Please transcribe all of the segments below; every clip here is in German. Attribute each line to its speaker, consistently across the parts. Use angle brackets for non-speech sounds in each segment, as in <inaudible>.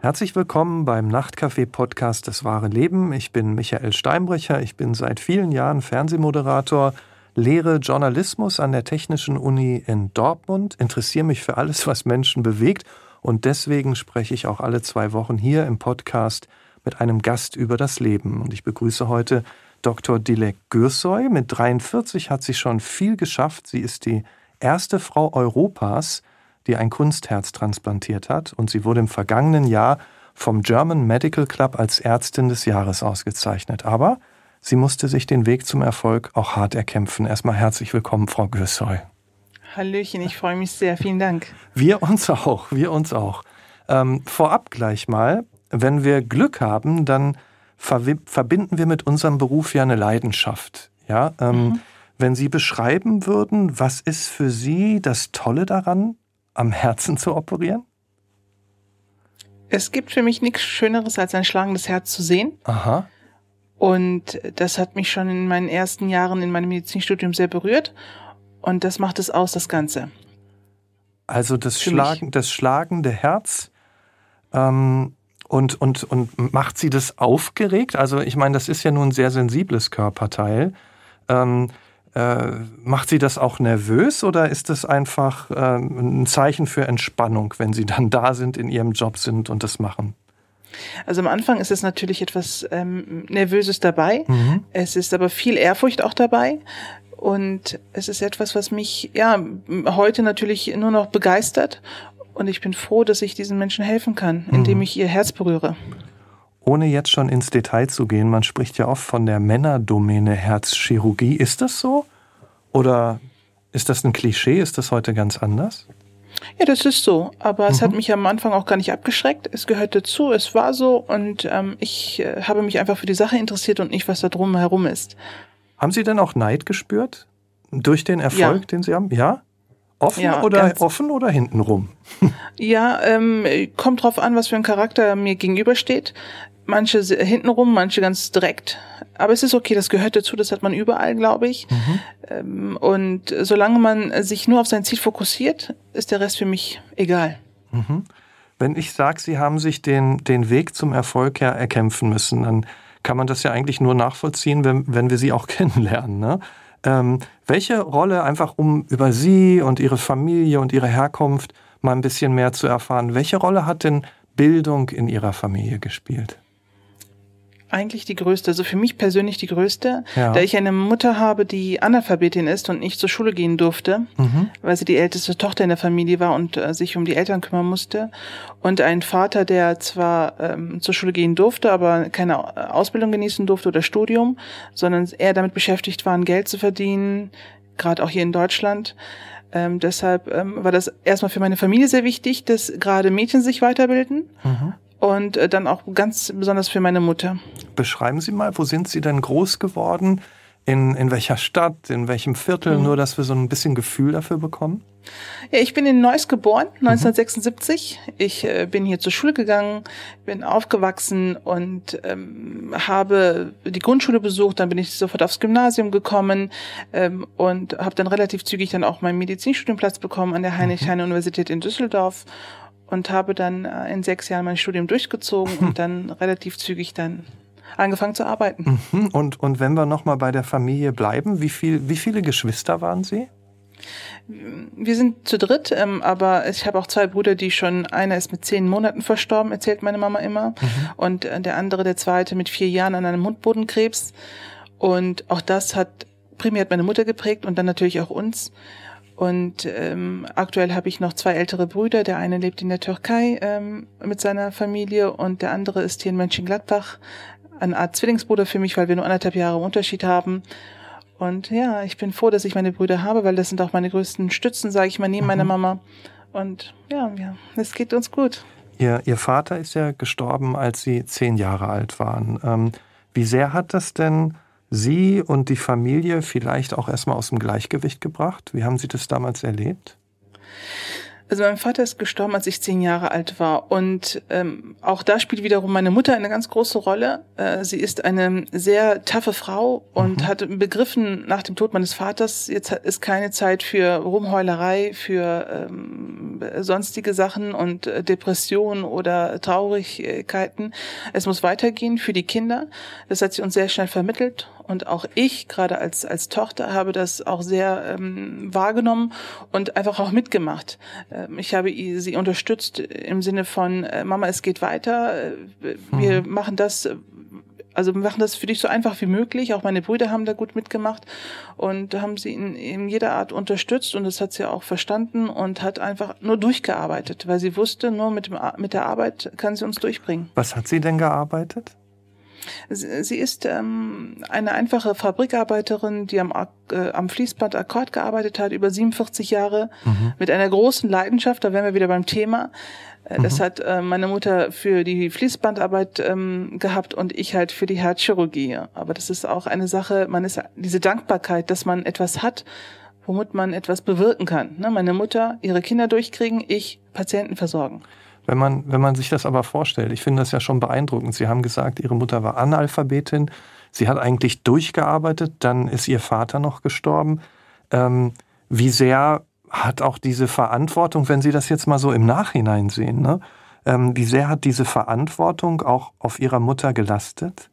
Speaker 1: Herzlich willkommen beim Nachtcafé-Podcast Das wahre Leben. Ich bin Michael Steinbrecher. Ich bin seit vielen Jahren Fernsehmoderator, lehre Journalismus an der Technischen Uni in Dortmund, interessiere mich für alles, was Menschen bewegt und deswegen spreche ich auch alle zwei Wochen hier im Podcast mit einem Gast über das Leben. Und ich begrüße heute Dr. Dilek Gürsoy. Mit 43 hat sie schon viel geschafft. Sie ist die erste Frau Europas, die ein Kunstherz transplantiert hat. Und sie wurde im vergangenen Jahr vom German Medical Club als Ärztin des Jahres ausgezeichnet. Aber sie musste sich den Weg zum Erfolg auch hart erkämpfen. Erstmal herzlich willkommen, Frau Gürsoy.
Speaker 2: Hallöchen, ich freue mich sehr. Vielen Dank.
Speaker 1: Wir uns auch, wir uns auch. Ähm, vorab gleich mal, wenn wir Glück haben, dann verbinden wir mit unserem Beruf ja eine Leidenschaft. Ja, ähm, mhm. wenn Sie beschreiben würden, was ist für Sie das Tolle daran, am Herzen zu operieren?
Speaker 2: Es gibt für mich nichts Schöneres, als ein schlagendes Herz zu sehen.
Speaker 1: Aha.
Speaker 2: Und das hat mich schon in meinen ersten Jahren in meinem Medizinstudium sehr berührt. Und das macht es aus, das Ganze.
Speaker 1: Also das, Schlagen, das schlagende Herz ähm, und, und, und macht sie das aufgeregt? Also ich meine, das ist ja nun ein sehr sensibles Körperteil. Ähm, äh, macht sie das auch nervös oder ist das einfach äh, ein Zeichen für Entspannung, wenn sie dann da sind, in ihrem Job sind und das machen?
Speaker 2: Also am Anfang ist es natürlich etwas ähm, Nervöses dabei. Mhm. Es ist aber viel Ehrfurcht auch dabei. Und es ist etwas, was mich ja heute natürlich nur noch begeistert. Und ich bin froh, dass ich diesen Menschen helfen kann, indem mhm. ich ihr Herz berühre.
Speaker 1: Ohne jetzt schon ins Detail zu gehen, man spricht ja oft von der Männerdomäne Herzchirurgie. Ist das so? Oder ist das ein Klischee? Ist das heute ganz anders?
Speaker 2: Ja, das ist so. Aber mhm. es hat mhm. mich am Anfang auch gar nicht abgeschreckt. Es gehört dazu, es war so und ähm, ich äh, habe mich einfach für die Sache interessiert und nicht, was da drum herum ist.
Speaker 1: Haben Sie denn auch Neid gespürt? Durch den Erfolg, ja. den Sie haben? Ja? Offen ja, oder offen oder hintenrum? <laughs>
Speaker 2: ja, ähm, kommt drauf an, was für ein Charakter mir gegenübersteht. Manche hintenrum, manche ganz direkt. Aber es ist okay, das gehört dazu, das hat man überall, glaube ich. Mhm. Ähm, und solange man sich nur auf sein Ziel fokussiert, ist der Rest für mich egal.
Speaker 1: Mhm. Wenn ich sage, Sie haben sich den, den Weg zum Erfolg ja erkämpfen müssen, dann kann man das ja eigentlich nur nachvollziehen, wenn, wenn wir Sie auch <laughs> kennenlernen. Ne? Ähm, welche Rolle, einfach um über Sie und Ihre Familie und Ihre Herkunft mal ein bisschen mehr zu erfahren, welche Rolle hat denn Bildung in Ihrer Familie gespielt?
Speaker 2: Eigentlich die größte, also für mich persönlich die größte, ja. da ich eine Mutter habe, die Analphabetin ist und nicht zur Schule gehen durfte, mhm. weil sie die älteste Tochter in der Familie war und äh, sich um die Eltern kümmern musste. Und einen Vater, der zwar ähm, zur Schule gehen durfte, aber keine Ausbildung genießen durfte oder Studium, sondern eher damit beschäftigt war, Geld zu verdienen, gerade auch hier in Deutschland. Ähm, deshalb ähm, war das erstmal für meine Familie sehr wichtig, dass gerade Mädchen sich weiterbilden. Mhm und äh, dann auch ganz besonders für meine Mutter.
Speaker 1: Beschreiben Sie mal, wo sind Sie denn groß geworden? In, in welcher Stadt, in welchem Viertel, mhm. nur dass wir so ein bisschen Gefühl dafür bekommen?
Speaker 2: Ja, ich bin in Neuss geboren, 1976. Mhm. Ich äh, bin hier zur Schule gegangen, bin aufgewachsen und ähm, habe die Grundschule besucht. Dann bin ich sofort aufs Gymnasium gekommen ähm, und habe dann relativ zügig dann auch meinen Medizinstudienplatz bekommen an der Heinrich-Heine-Universität in Düsseldorf und habe dann äh, in sechs Jahren mein Studium durchgezogen und <laughs> dann relativ zügig dann angefangen zu arbeiten.
Speaker 1: Mhm. Und, und wenn wir nochmal bei der Familie bleiben, wie, viel, wie viele Geschwister waren Sie?
Speaker 2: Wir sind zu dritt, ähm, aber ich habe auch zwei Brüder, die schon, einer ist mit zehn Monaten verstorben, erzählt meine Mama immer, mhm. und äh, der andere, der zweite, mit vier Jahren an einem Mundbodenkrebs. Und auch das hat primär meine Mutter geprägt und dann natürlich auch uns. Und ähm, aktuell habe ich noch zwei ältere Brüder. Der eine lebt in der Türkei ähm, mit seiner Familie und der andere ist hier in Mönchengladbach. Eine Art Zwillingsbruder für mich, weil wir nur anderthalb Jahre Unterschied haben. Und ja, ich bin froh, dass ich meine Brüder habe, weil das sind auch meine größten Stützen, sage ich mal, neben mhm. meiner Mama. Und ja, ja, es geht uns gut.
Speaker 1: Ihr, Ihr Vater ist ja gestorben, als Sie zehn Jahre alt waren. Ähm, wie sehr hat das denn Sie und die Familie vielleicht auch erstmal aus dem Gleichgewicht gebracht? Wie haben Sie das damals erlebt?
Speaker 2: Also mein Vater ist gestorben, als ich zehn Jahre alt war. Und ähm, auch da spielt wiederum meine Mutter eine ganz große Rolle. Äh, sie ist eine sehr taffe Frau und mhm. hat begriffen nach dem Tod meines Vaters, jetzt ist keine Zeit für Rumheulerei, für ähm, sonstige Sachen und äh, Depressionen oder Traurigkeiten. Es muss weitergehen für die Kinder. Das hat sie uns sehr schnell vermittelt und auch ich, gerade als, als Tochter, habe das auch sehr ähm, wahrgenommen und einfach auch mitgemacht. Ähm, ich habe sie unterstützt im Sinne von, äh, Mama, es geht weiter, äh, wir mhm. machen das, also wir machen das für dich so einfach wie möglich. Auch meine Brüder haben da gut mitgemacht und haben sie in, in jeder Art unterstützt und das hat sie auch verstanden und hat einfach nur durchgearbeitet, weil sie wusste, nur mit, dem, mit der Arbeit kann sie uns durchbringen.
Speaker 1: Was hat sie denn gearbeitet?
Speaker 2: Sie ist ähm, eine einfache Fabrikarbeiterin, die am, äh, am Fließband Akkord gearbeitet hat, über 47 Jahre, mhm. mit einer großen Leidenschaft, da wären wir wieder beim Thema. Äh, das mhm. hat äh, meine Mutter für die Fließbandarbeit ähm, gehabt und ich halt für die Herzchirurgie. Aber das ist auch eine Sache, man ist diese Dankbarkeit, dass man etwas hat, womit man etwas bewirken kann. Ne? Meine Mutter ihre Kinder durchkriegen, ich Patienten versorgen.
Speaker 1: Wenn man, wenn man sich das aber vorstellt, ich finde das ja schon beeindruckend. Sie haben gesagt, Ihre Mutter war Analphabetin. Sie hat eigentlich durchgearbeitet, dann ist Ihr Vater noch gestorben. Ähm, wie sehr hat auch diese Verantwortung, wenn Sie das jetzt mal so im Nachhinein sehen, ne? Ähm, wie sehr hat diese Verantwortung auch auf Ihrer Mutter gelastet?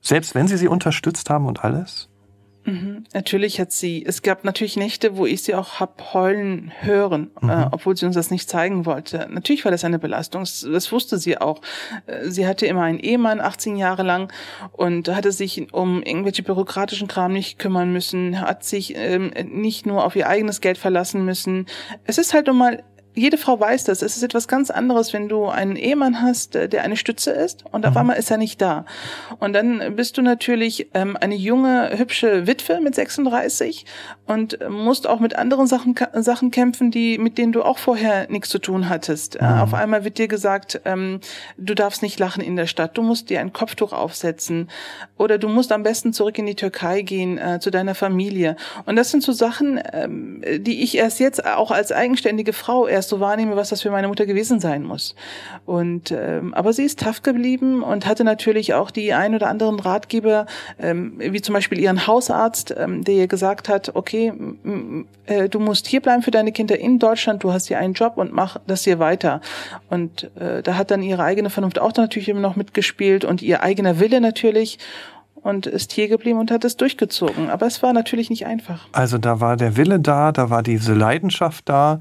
Speaker 1: Selbst wenn Sie sie unterstützt haben und alles?
Speaker 2: Mhm. Natürlich hat sie, es gab natürlich Nächte, wo ich sie auch hab heulen hören, äh, mhm. äh, obwohl sie uns das nicht zeigen wollte. Natürlich war das eine Belastung, das, wusste sie auch. Äh, sie hatte immer einen Ehemann, 18 Jahre lang, und hatte sich um irgendwelche bürokratischen Kram nicht kümmern müssen, hat sich ähm, nicht nur auf ihr eigenes Geld verlassen müssen. Es ist halt nun mal jede Frau weiß das. Es ist etwas ganz anderes, wenn du einen Ehemann hast, äh, der eine Stütze ist und auf mhm. einmal ist er nicht da. Und dann bist du natürlich ähm, eine junge, hübsche Witwe mit 36 und musst auch mit anderen Sachen, Sachen kämpfen, die, mit denen du auch vorher nichts zu tun hattest. Mhm. Äh, auf einmal wird dir gesagt, ähm, du darfst nicht lachen in der Stadt, du musst dir ein Kopftuch aufsetzen oder du musst am besten zurück in die Türkei gehen, äh, zu deiner Familie. Und das sind so Sachen, ähm, die ich erst jetzt auch als eigenständige Frau erst erst so wahrnehme, was das für meine Mutter gewesen sein muss. Und ähm, aber sie ist tough geblieben und hatte natürlich auch die ein oder anderen Ratgeber, ähm, wie zum Beispiel ihren Hausarzt, ähm, der ihr gesagt hat, okay, äh, du musst hier bleiben für deine Kinder in Deutschland, du hast hier einen Job und mach das hier weiter. Und äh, da hat dann ihre eigene Vernunft auch natürlich immer noch mitgespielt und ihr eigener Wille natürlich und ist hier geblieben und hat es durchgezogen. Aber es war natürlich nicht einfach.
Speaker 1: Also da war der Wille da, da war diese Leidenschaft da.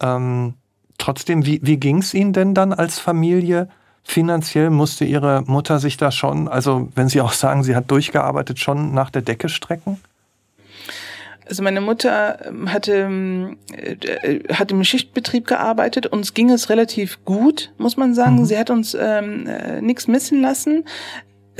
Speaker 1: Ähm, trotzdem, wie, wie ging es Ihnen denn dann als Familie? Finanziell musste Ihre Mutter sich da schon, also wenn Sie auch sagen, sie hat durchgearbeitet, schon nach der Decke strecken?
Speaker 2: Also meine Mutter ähm, hatte, ähm, äh, hat im Schichtbetrieb gearbeitet. Uns ging es relativ gut, muss man sagen. Mhm. Sie hat uns ähm, äh, nichts missen lassen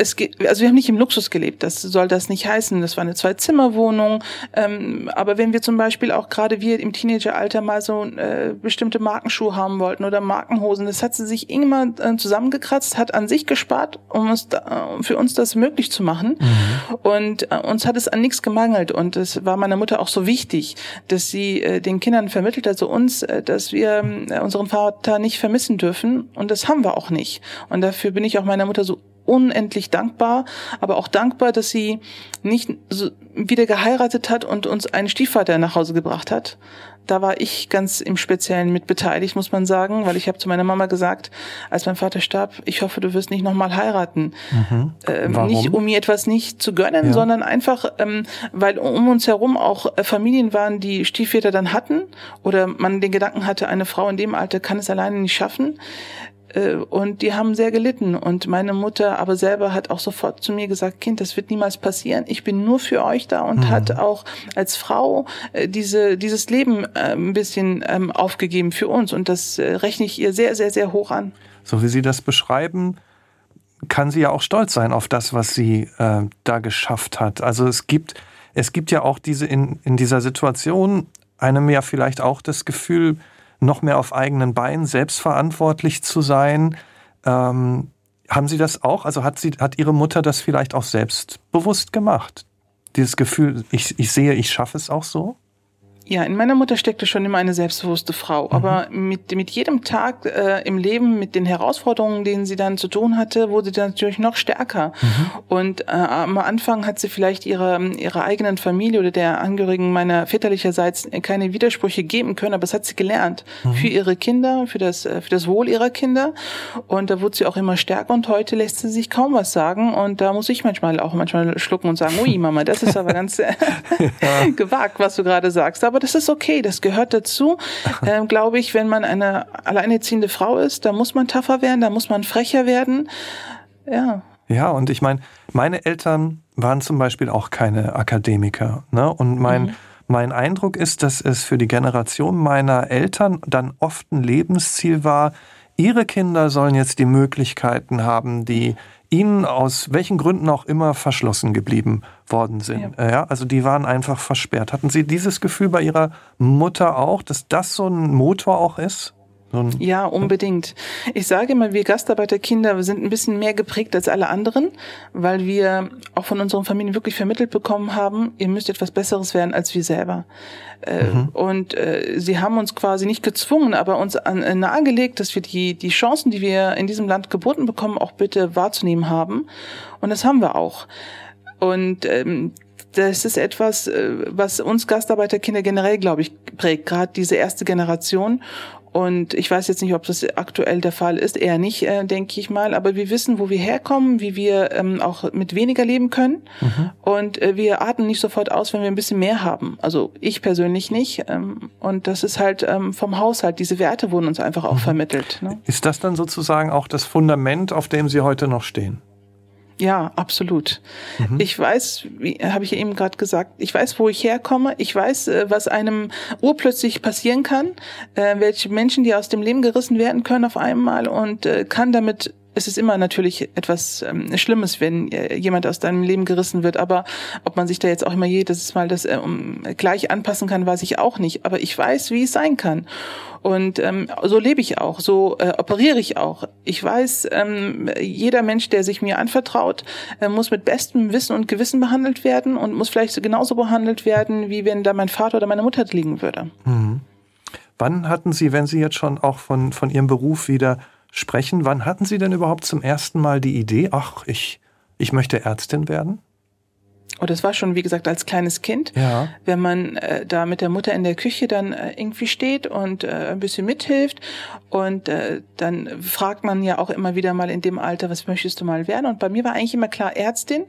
Speaker 2: es geht, also wir haben nicht im Luxus gelebt, das soll das nicht heißen. Das war eine Zwei-Zimmer-Wohnung. Ähm, aber wenn wir zum Beispiel auch gerade wir im Teenageralter mal so äh, bestimmte Markenschuhe haben wollten oder Markenhosen, das hat sie sich immer äh, zusammengekratzt, hat an sich gespart, um uns da, für uns das möglich zu machen. Mhm. Und äh, uns hat es an nichts gemangelt. Und es war meiner Mutter auch so wichtig, dass sie äh, den Kindern vermittelt, also uns, äh, dass wir äh, unseren Vater nicht vermissen dürfen. Und das haben wir auch nicht. Und dafür bin ich auch meiner Mutter so unendlich dankbar, aber auch dankbar, dass sie nicht so wieder geheiratet hat und uns einen Stiefvater nach Hause gebracht hat. Da war ich ganz im Speziellen mit beteiligt, muss man sagen, weil ich habe zu meiner Mama gesagt, als mein Vater starb, ich hoffe, du wirst nicht nochmal heiraten. Mhm. Ähm, nicht um mir etwas nicht zu gönnen, ja. sondern einfach, ähm, weil um uns herum auch äh, Familien waren, die Stiefväter dann hatten oder man den Gedanken hatte, eine Frau in dem Alter kann es alleine nicht schaffen. Äh, und die haben sehr gelitten. Und meine Mutter aber selber hat auch sofort zu mir gesagt, Kind, das wird niemals passieren. Ich bin nur für euch da und mhm. hat auch als Frau äh, diese, dieses Leben äh, ein bisschen ähm, aufgegeben für uns. Und das rechne ich ihr sehr, sehr, sehr hoch an.
Speaker 1: So wie Sie das beschreiben, kann sie ja auch stolz sein auf das, was sie äh, da geschafft hat. Also es gibt, es gibt ja auch diese in, in dieser Situation einem ja vielleicht auch das Gefühl, noch mehr auf eigenen Beinen, selbstverantwortlich zu sein. Ähm, haben Sie das auch? Also hat, sie, hat Ihre Mutter das vielleicht auch selbstbewusst gemacht? Dieses Gefühl, ich, ich sehe, ich schaffe es auch so?
Speaker 2: Ja, in meiner Mutter steckte schon immer eine selbstbewusste Frau. Mhm. Aber mit, mit jedem Tag äh, im Leben, mit den Herausforderungen, denen sie dann zu tun hatte, wurde sie natürlich noch stärker. Mhm. Und äh, am Anfang hat sie vielleicht ihrer ihrer eigenen Familie oder der Angehörigen meiner väterlicherseits keine Widersprüche geben können, aber es hat sie gelernt. Mhm. Für ihre Kinder, für das, äh, für das Wohl ihrer Kinder. Und da wurde sie auch immer stärker und heute lässt sie sich kaum was sagen. Und da muss ich manchmal auch manchmal schlucken und sagen, ui Mama, das ist aber <laughs> ganz <laughs> gewagt, was du gerade sagst. Aber das ist okay, das gehört dazu. <laughs> Ähm, Glaube ich, wenn man eine alleinerziehende Frau ist, da muss man tougher werden, da muss man frecher werden. Ja.
Speaker 1: Ja, und ich meine, meine Eltern waren zum Beispiel auch keine Akademiker. Ne? Und mein, mhm. mein Eindruck ist, dass es für die Generation meiner Eltern dann oft ein Lebensziel war, ihre Kinder sollen jetzt die Möglichkeiten haben, die ihnen aus welchen Gründen auch immer verschlossen geblieben worden sind. Ja. ja. also die waren einfach versperrt. Hatten Sie dieses Gefühl bei Ihrer Mutter auch, dass das so ein Motor auch ist?
Speaker 2: Ja, unbedingt. Ich sage immer, wir Gastarbeiterkinder sind ein bisschen mehr geprägt als alle anderen, weil wir auch von unseren Familien wirklich vermittelt bekommen haben, ihr müsst etwas Besseres werden als wir selber. Äh, mhm. Und äh, sie haben uns quasi nicht gezwungen, aber uns an, äh, nahegelegt, dass wir die, die Chancen, die wir in diesem Land geboten bekommen, auch bitte wahrzunehmen haben. Und das haben wir auch. Und ähm, das ist etwas, was uns Gastarbeiterkinder generell, glaube ich, prägt, gerade diese erste Generation. Und ich weiß jetzt nicht, ob das aktuell der Fall ist, eher nicht, äh, denke ich mal. Aber wir wissen, wo wir herkommen, wie wir ähm, auch mit weniger leben können. Mhm. Und äh, wir atmen nicht sofort aus, wenn wir ein bisschen mehr haben. Also ich persönlich nicht. Ähm, und das ist halt ähm, vom Haushalt. Diese Werte wurden uns einfach auch mhm. vermittelt.
Speaker 1: Ne? Ist das dann sozusagen auch das Fundament, auf dem Sie heute noch stehen?
Speaker 2: Ja, absolut. Mhm. Ich weiß, wie habe ich ja eben gerade gesagt, ich weiß, wo ich herkomme. Ich weiß, äh, was einem urplötzlich passieren kann, äh, welche Menschen, die aus dem Leben gerissen werden können auf einmal und äh, kann damit es ist immer natürlich etwas ähm, Schlimmes, wenn äh, jemand aus deinem Leben gerissen wird. Aber ob man sich da jetzt auch immer jedes Mal das äh, um, gleich anpassen kann, weiß ich auch nicht. Aber ich weiß, wie es sein kann. Und ähm, so lebe ich auch, so äh, operiere ich auch. Ich weiß, ähm, jeder Mensch, der sich mir anvertraut, äh, muss mit bestem Wissen und Gewissen behandelt werden und muss vielleicht genauso behandelt werden, wie wenn da mein Vater oder meine Mutter liegen würde. Mhm.
Speaker 1: Wann hatten Sie, wenn Sie jetzt schon auch von, von Ihrem Beruf wieder sprechen. Wann hatten Sie denn überhaupt zum ersten Mal die Idee, ach, ich, ich möchte Ärztin werden?
Speaker 2: Oh, das war schon, wie gesagt, als kleines Kind. Ja. Wenn man äh, da mit der Mutter in der Küche dann äh, irgendwie steht und äh, ein bisschen mithilft und äh, dann fragt man ja auch immer wieder mal in dem Alter, was möchtest du mal werden? Und bei mir war eigentlich immer klar Ärztin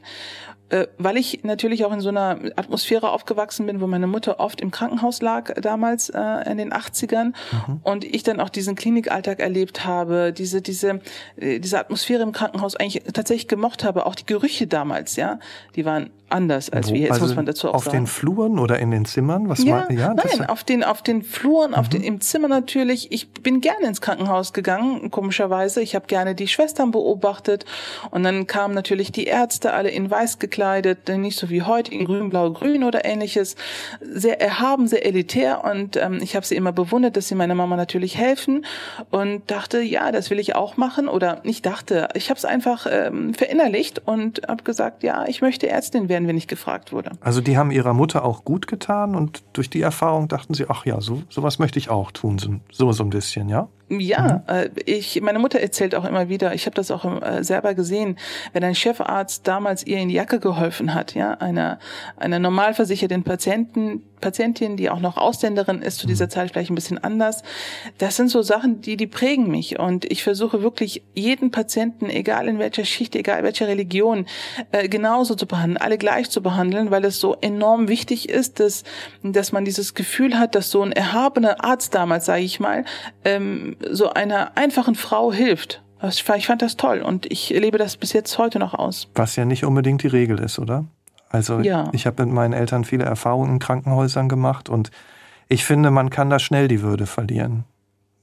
Speaker 2: äh, weil ich natürlich auch in so einer Atmosphäre aufgewachsen bin, wo meine Mutter oft im Krankenhaus lag damals äh, in den 80ern mhm. und ich dann auch diesen Klinikalltag erlebt habe, diese diese äh, diese Atmosphäre im Krankenhaus eigentlich tatsächlich gemocht habe, auch die Gerüche damals, ja, die waren anders als Wo, wir. Jetzt
Speaker 1: also
Speaker 2: muss man dazu auch
Speaker 1: auf sagen. den Fluren oder in den Zimmern?
Speaker 2: Was ja, mal, ja nein, auf den auf den Fluren, mhm. auf den im Zimmer natürlich. Ich bin gerne ins Krankenhaus gegangen, komischerweise. Ich habe gerne die Schwestern beobachtet und dann kamen natürlich die Ärzte alle in weiß gekleidet, nicht so wie heute in grün, blau, grün oder ähnliches. Sehr erhaben, sehr elitär und ähm, ich habe sie immer bewundert, dass sie meiner Mama natürlich helfen und dachte, ja, das will ich auch machen oder nicht dachte, ich habe es einfach ähm, verinnerlicht und habe gesagt, ja, ich möchte Ärztin werden wenn ich gefragt wurde.
Speaker 1: Also die haben ihrer Mutter auch gut getan und durch die Erfahrung dachten sie, ach ja, so sowas möchte ich auch tun, so so ein bisschen, ja?
Speaker 2: Ja, mhm. Äh, ich, meine Mutter erzählt auch immer wieder, ich habe das auch äh, selber gesehen, wenn ein Chefarzt damals ihr in die Jacke geholfen hat, ja, einer, einer normal versicherten Patienten, Patientin, die auch noch Ausländerin ist, zu dieser mhm. Zeit vielleicht ein bisschen anders. Das sind so Sachen, die, die prägen mich. Und ich versuche wirklich jeden Patienten, egal in welcher Schicht, egal in welcher Religion, äh, genauso zu behandeln, alle gleich zu behandeln, weil es so enorm wichtig ist, dass, dass man dieses Gefühl hat, dass so ein erhabener Arzt damals, sage ich mal, ähm, so einer einfachen Frau hilft. Ich fand das toll und ich lebe das bis jetzt heute noch aus.
Speaker 1: Was ja nicht unbedingt die Regel ist, oder? Also ja. ich habe mit meinen Eltern viele Erfahrungen in Krankenhäusern gemacht und ich finde, man kann da schnell die Würde verlieren.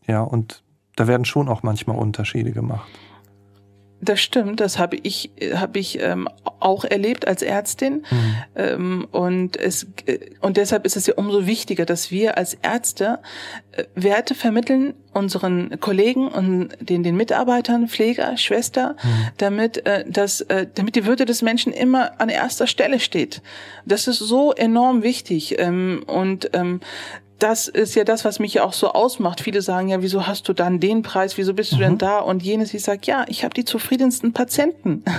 Speaker 1: Ja, und da werden schon auch manchmal Unterschiede gemacht.
Speaker 2: Das stimmt, das habe ich, hab ich ähm, auch erlebt als Ärztin. Mhm. Ähm, und, es, äh, und deshalb ist es ja umso wichtiger, dass wir als Ärzte äh, Werte vermitteln unseren Kollegen und den, den Mitarbeitern, Pfleger, Schwester, mhm. damit, äh, dass, äh, damit die Würde des Menschen immer an erster Stelle steht. Das ist so enorm wichtig. Ähm, und ähm, das ist ja das, was mich ja auch so ausmacht. Viele sagen ja, wieso hast du dann den Preis, wieso bist du mhm. denn da? Und jenes, ich sage, ja, ich habe die zufriedensten Patienten. <laughs>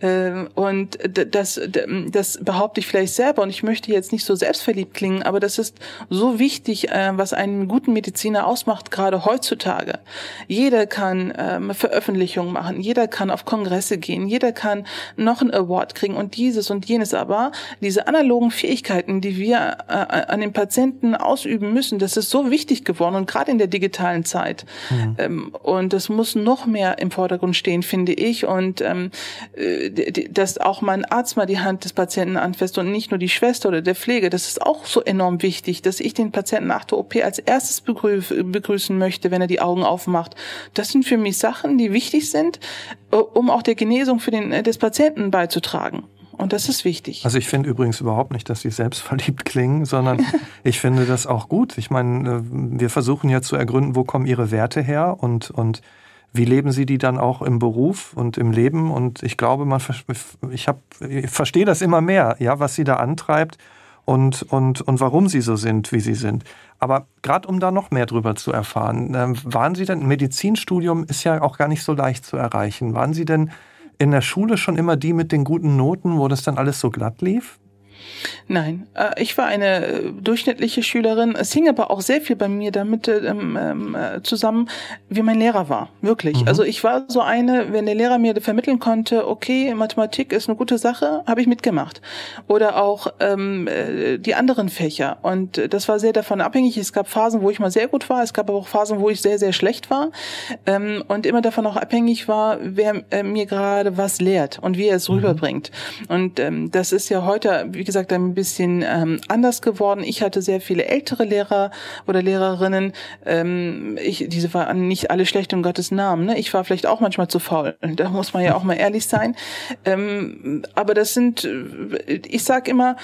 Speaker 2: Ähm, und das, das behaupte ich vielleicht selber und ich möchte jetzt nicht so selbstverliebt klingen, aber das ist so wichtig, äh, was einen guten Mediziner ausmacht, gerade heutzutage. Jeder kann ähm, Veröffentlichungen machen, jeder kann auf Kongresse gehen, jeder kann noch einen Award kriegen und dieses und jenes, aber diese analogen Fähigkeiten, die wir äh, an den Patienten ausüben müssen, das ist so wichtig geworden und gerade in der digitalen Zeit. Mhm. Und das muss noch mehr im Vordergrund stehen, finde ich. Und ähm, äh, dass auch mein Arzt mal die Hand des Patienten anfasst und nicht nur die Schwester oder der Pflege. Das ist auch so enorm wichtig, dass ich den Patienten nach der OP als erstes begrüßen möchte, wenn er die Augen aufmacht. Das sind für mich Sachen, die wichtig sind, äh, um auch der Genesung für den, äh, des Patienten beizutragen. Und das ist wichtig.
Speaker 1: Also ich finde übrigens überhaupt nicht, dass Sie selbstverliebt klingen, sondern <laughs> ich finde das auch gut. Ich meine, äh, wir versuchen ja zu ergründen, wo kommen Ihre Werte her und, und wie leben Sie die dann auch im Beruf und im Leben? Und ich glaube, man, ich, hab, ich verstehe das immer mehr, ja, was Sie da antreibt und, und, und warum Sie so sind, wie Sie sind. Aber gerade um da noch mehr drüber zu erfahren, ähm, waren Sie denn, Medizinstudium ist ja auch gar nicht so leicht zu erreichen. Waren Sie denn in der Schule schon immer die mit den guten Noten, wo das dann alles so glatt lief?
Speaker 2: Nein, äh, ich war eine äh, durchschnittliche Schülerin. Es hing aber auch sehr viel bei mir damit ähm, ähm, äh, zusammen, wie mein Lehrer war. Wirklich. Mhm. Also ich war so eine, wenn der Lehrer mir vermitteln konnte, okay, Mathematik ist eine gute Sache, habe ich mitgemacht. Oder auch ähm, die anderen Fächer. Und das war sehr davon abhängig. Es gab Phasen, wo ich mal sehr gut war. Es gab aber auch Phasen, wo ich sehr, sehr schlecht war. Ähm, und immer davon auch abhängig war, wer äh, mir gerade was lehrt und wie er es mhm. rüberbringt. Und ähm, das ist ja heute, wie gesagt, ein bisschen ähm, anders geworden. Ich hatte sehr viele ältere Lehrer oder Lehrerinnen. Ähm, ich, diese waren nicht alle schlecht in Gottes Namen. Ne? Ich war vielleicht auch manchmal zu faul. <laughs> Da muss man ja auch mal ehrlich sein. Ähm, aber das sind, äh, ich sag immer,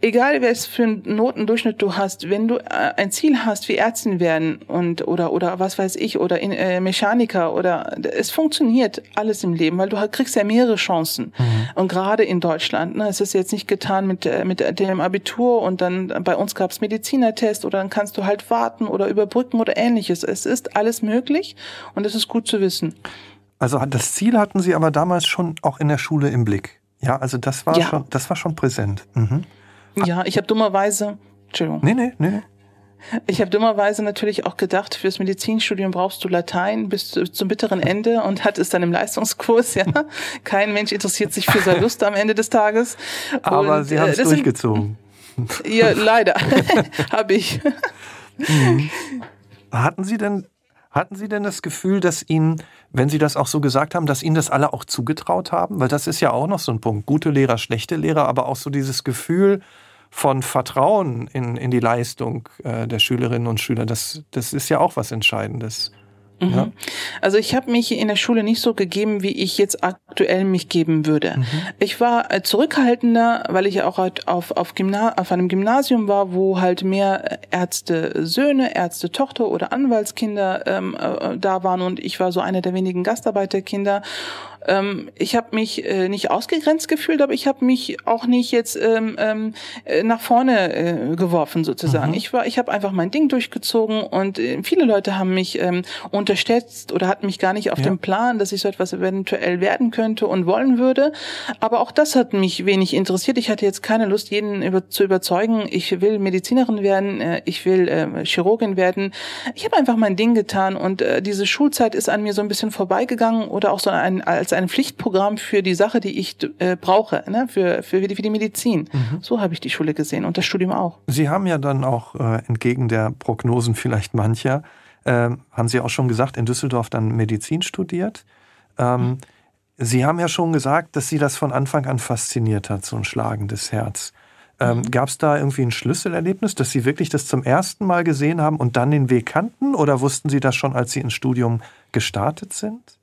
Speaker 2: egal was für einen Notendurchschnitt du hast, wenn du äh, ein Ziel hast, wie Ärztin werden und oder oder was weiß ich oder in, äh, Mechaniker oder es funktioniert alles im Leben, weil du kriegst ja mehrere Chancen mhm. und gerade in Deutschland, ne, es ist jetzt nicht getan mit äh, mit dem Abitur und dann bei uns gab es Medizinertest oder dann kannst du halt warten oder überbrücken oder ähnliches. Es ist alles möglich und es ist gut zu wissen.
Speaker 1: Also das Ziel hatten Sie aber damals schon auch in der Schule im Blick. Ja, also das war, ja. schon, das war schon präsent. Mhm.
Speaker 2: Ja, ich habe dummerweise, Entschuldigung.
Speaker 1: Nee, nee, nee.
Speaker 2: Ich habe dummerweise natürlich auch gedacht, fürs Medizinstudium brauchst du Latein bis zum bitteren Ende und hat es dann im Leistungskurs, ja. Kein Mensch interessiert sich für Salust am Ende des Tages.
Speaker 1: Aber und, Sie haben es äh, durchgezogen.
Speaker 2: ja, leider. <laughs> habe ich.
Speaker 1: Mhm. Hatten Sie denn hatten Sie denn das Gefühl, dass Ihnen, wenn Sie das auch so gesagt haben, dass Ihnen das alle auch zugetraut haben? Weil das ist ja auch noch so ein Punkt. Gute Lehrer, schlechte Lehrer, aber auch so dieses Gefühl von Vertrauen in, in die Leistung äh, der Schülerinnen und Schüler, das, das ist ja auch was Entscheidendes.
Speaker 2: Mhm. Ja. Also ich habe mich in der Schule nicht so gegeben, wie ich jetzt aktuell mich geben würde. Mhm. Ich war äh, zurückhaltender, weil ich auch halt auf, auf, Gymna auf einem Gymnasium war, wo halt mehr Ärzte Söhne, Ärzte Tochter oder Anwaltskinder ähm, äh, da waren und ich war so einer der wenigen Gastarbeiterkinder ähm, ich habe mich äh, nicht ausgegrenzt gefühlt, aber ich habe mich auch nicht jetzt ähm, ähm, äh, nach vorne äh, geworfen sozusagen. Mhm. Ich war, ich habe einfach mein Ding durchgezogen und äh, viele Leute haben mich ähm, unterstützt oder hatten mich gar nicht auf ja. dem Plan, dass ich so etwas eventuell werden könnte und wollen würde. Aber auch das hat mich wenig interessiert. Ich hatte jetzt keine Lust, jeden über, zu überzeugen. Ich will Medizinerin werden, äh, ich will äh, Chirurgin werden. Ich habe einfach mein Ding getan und äh, diese Schulzeit ist an mir so ein bisschen vorbeigegangen oder auch so ein als ein Pflichtprogramm für die Sache, die ich äh, brauche, ne? für, für, die, für die Medizin. Mhm. So habe ich die Schule gesehen und das Studium auch.
Speaker 1: Sie haben ja dann auch äh, entgegen der Prognosen vielleicht mancher, äh, haben Sie auch schon gesagt, in Düsseldorf dann Medizin studiert. Ähm, mhm. Sie haben ja schon gesagt, dass Sie das von Anfang an fasziniert hat, so ein schlagendes Herz. Ähm, mhm. Gab es da irgendwie ein Schlüsselerlebnis, dass Sie wirklich das zum ersten Mal gesehen haben und dann den Weg kannten? Oder wussten Sie das schon, als Sie ins Studium gestartet sind?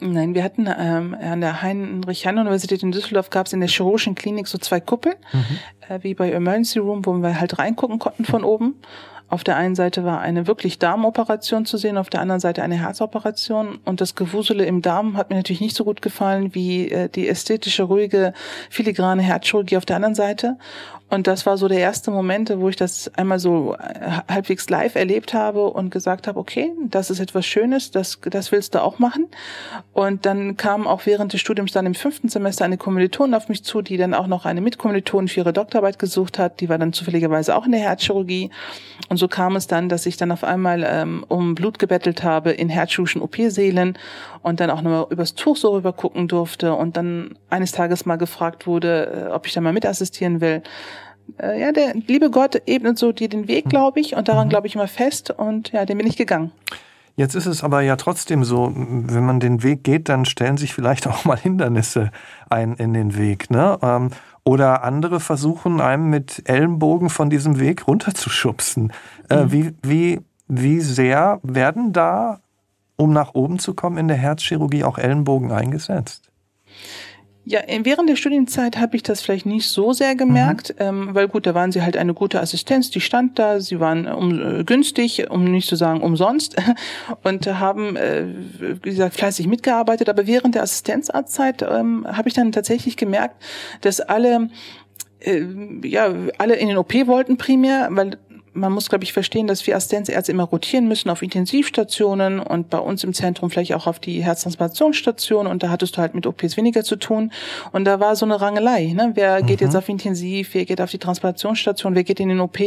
Speaker 2: Nein, wir hatten ähm, an der Heinrich-Heine-Universität in Düsseldorf gab es in der chirurgischen Klinik so zwei Kuppeln, mhm. äh, wie bei Emergency Room, wo wir halt reingucken konnten von oben. Auf der einen Seite war eine wirklich Darmoperation zu sehen, auf der anderen Seite eine Herzoperation. Und das Gewusele im Darm hat mir natürlich nicht so gut gefallen wie äh, die ästhetische, ruhige, filigrane Herzchirurgie auf der anderen Seite. Und das war so der erste Moment, wo ich das einmal so äh, halbwegs live erlebt habe und gesagt habe, okay, das ist etwas Schönes, das, das willst du auch machen. Und dann kam auch während des Studiums dann im fünften Semester eine Kommilitonin auf mich zu, die dann auch noch eine Mitkommilitonin für ihre Doktorarbeit gesucht hat. Die war dann zufälligerweise auch in der Herzchirurgie. Und so kam es dann, dass ich dann auf einmal ähm, um Blut gebettelt habe in herzchirurgischen OP-Sälen und dann auch nochmal übers Tuch so rüber gucken durfte und dann eines Tages mal gefragt wurde, äh, ob ich da mal mitassistieren will äh, ja, der liebe Gott ebnet so dir den Weg, glaube ich, und daran mhm. glaube ich immer fest und ja, den bin ich gegangen.
Speaker 1: Jetzt ist es aber ja trotzdem so, wenn man den Weg geht, dann stellen sich vielleicht <laughs> auch mal Hindernisse ein in den Weg. Ne? Ähm, oder andere versuchen einem mit Ellenbogen von diesem Weg runterzuschubsen. Äh, mhm. Wie, wie, wie sehr werden da, um nach oben zu kommen, in der Herzchirurgie auch Ellenbogen eingesetzt?
Speaker 2: Ja, während der Studienzeit habe ich das vielleicht nicht so sehr gemerkt, mhm. ähm, weil gut, da waren sie halt eine gute Assistenz, die stand da, sie waren um, äh, günstig, um nicht zu sagen umsonst <laughs> und haben, äh, wie gesagt, fleißig mitgearbeitet. Aber während der Assistenzarztzeit ähm, habe ich dann tatsächlich gemerkt, dass alle äh, ja, alle in den OP wollten primär, weil man muss, glaube ich, verstehen, dass wir Assistenzärzte immer rotieren müssen auf Intensivstationen und bei uns im Zentrum vielleicht auch auf die Herztransplantationsstation und da hattest du halt mit OPs weniger zu tun und da war so eine Rangelei, ne? wer mhm. geht jetzt auf Intensiv, wer geht auf die Transplantationsstation, wer geht in den OP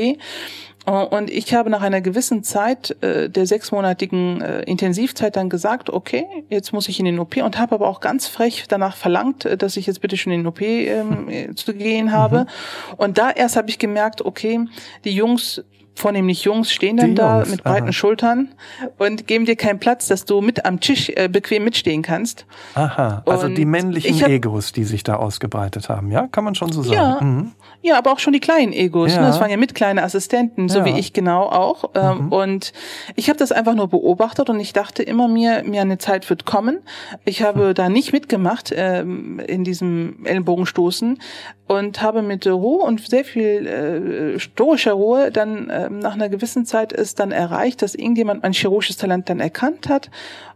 Speaker 2: und ich habe nach einer gewissen Zeit äh, der sechsmonatigen äh, Intensivzeit dann gesagt, okay, jetzt muss ich in den OP und habe aber auch ganz frech danach verlangt, äh, dass ich jetzt bitte schon in den OP ähm, äh, <laughs> zu gehen habe. Mhm. Und da erst habe ich gemerkt, okay, die Jungs vornehmlich Jungs stehen dann die da Jungs, mit breiten aha. Schultern und geben dir keinen Platz, dass du mit am Tisch äh, bequem mitstehen kannst.
Speaker 1: Aha, also und die männlichen hab, Egos, die sich da ausgebreitet haben, ja, kann man schon so sagen.
Speaker 2: Ja, mhm. ja aber auch schon die kleinen Egos. Ne? Ja. Ne? Das waren ja mit kleine Assistenten, so ja. wie ich genau auch. Ähm, mhm. Und ich habe das einfach nur beobachtet und ich dachte immer mir, mir eine Zeit wird kommen. Ich habe mhm. da nicht mitgemacht ähm, in diesem Ellenbogenstoßen und habe mit Ruhe und sehr viel äh, stoischer Ruhe dann äh, nach einer gewissen Zeit ist dann erreicht, dass irgendjemand mein chirurgisches Talent dann erkannt hat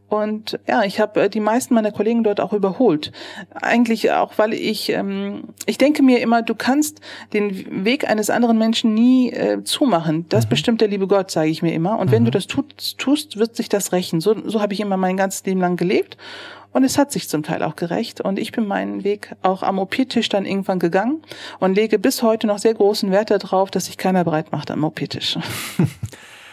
Speaker 2: und ja, ich habe äh, die meisten meiner Kollegen dort auch überholt. Eigentlich auch, weil ich, ähm, ich denke mir immer, du kannst den Weg eines anderen Menschen nie äh, zumachen. Das mhm. bestimmt der liebe Gott, sage ich mir immer. Und mhm. wenn du das tust, tust, wird sich das rächen. So, so habe ich immer mein ganzes Leben lang gelebt. Und es hat sich zum Teil auch gerecht. Und ich bin meinen Weg auch am OP-Tisch dann irgendwann gegangen und lege bis heute noch sehr großen Wert darauf, dass sich keiner bereit macht am OP-Tisch. <laughs>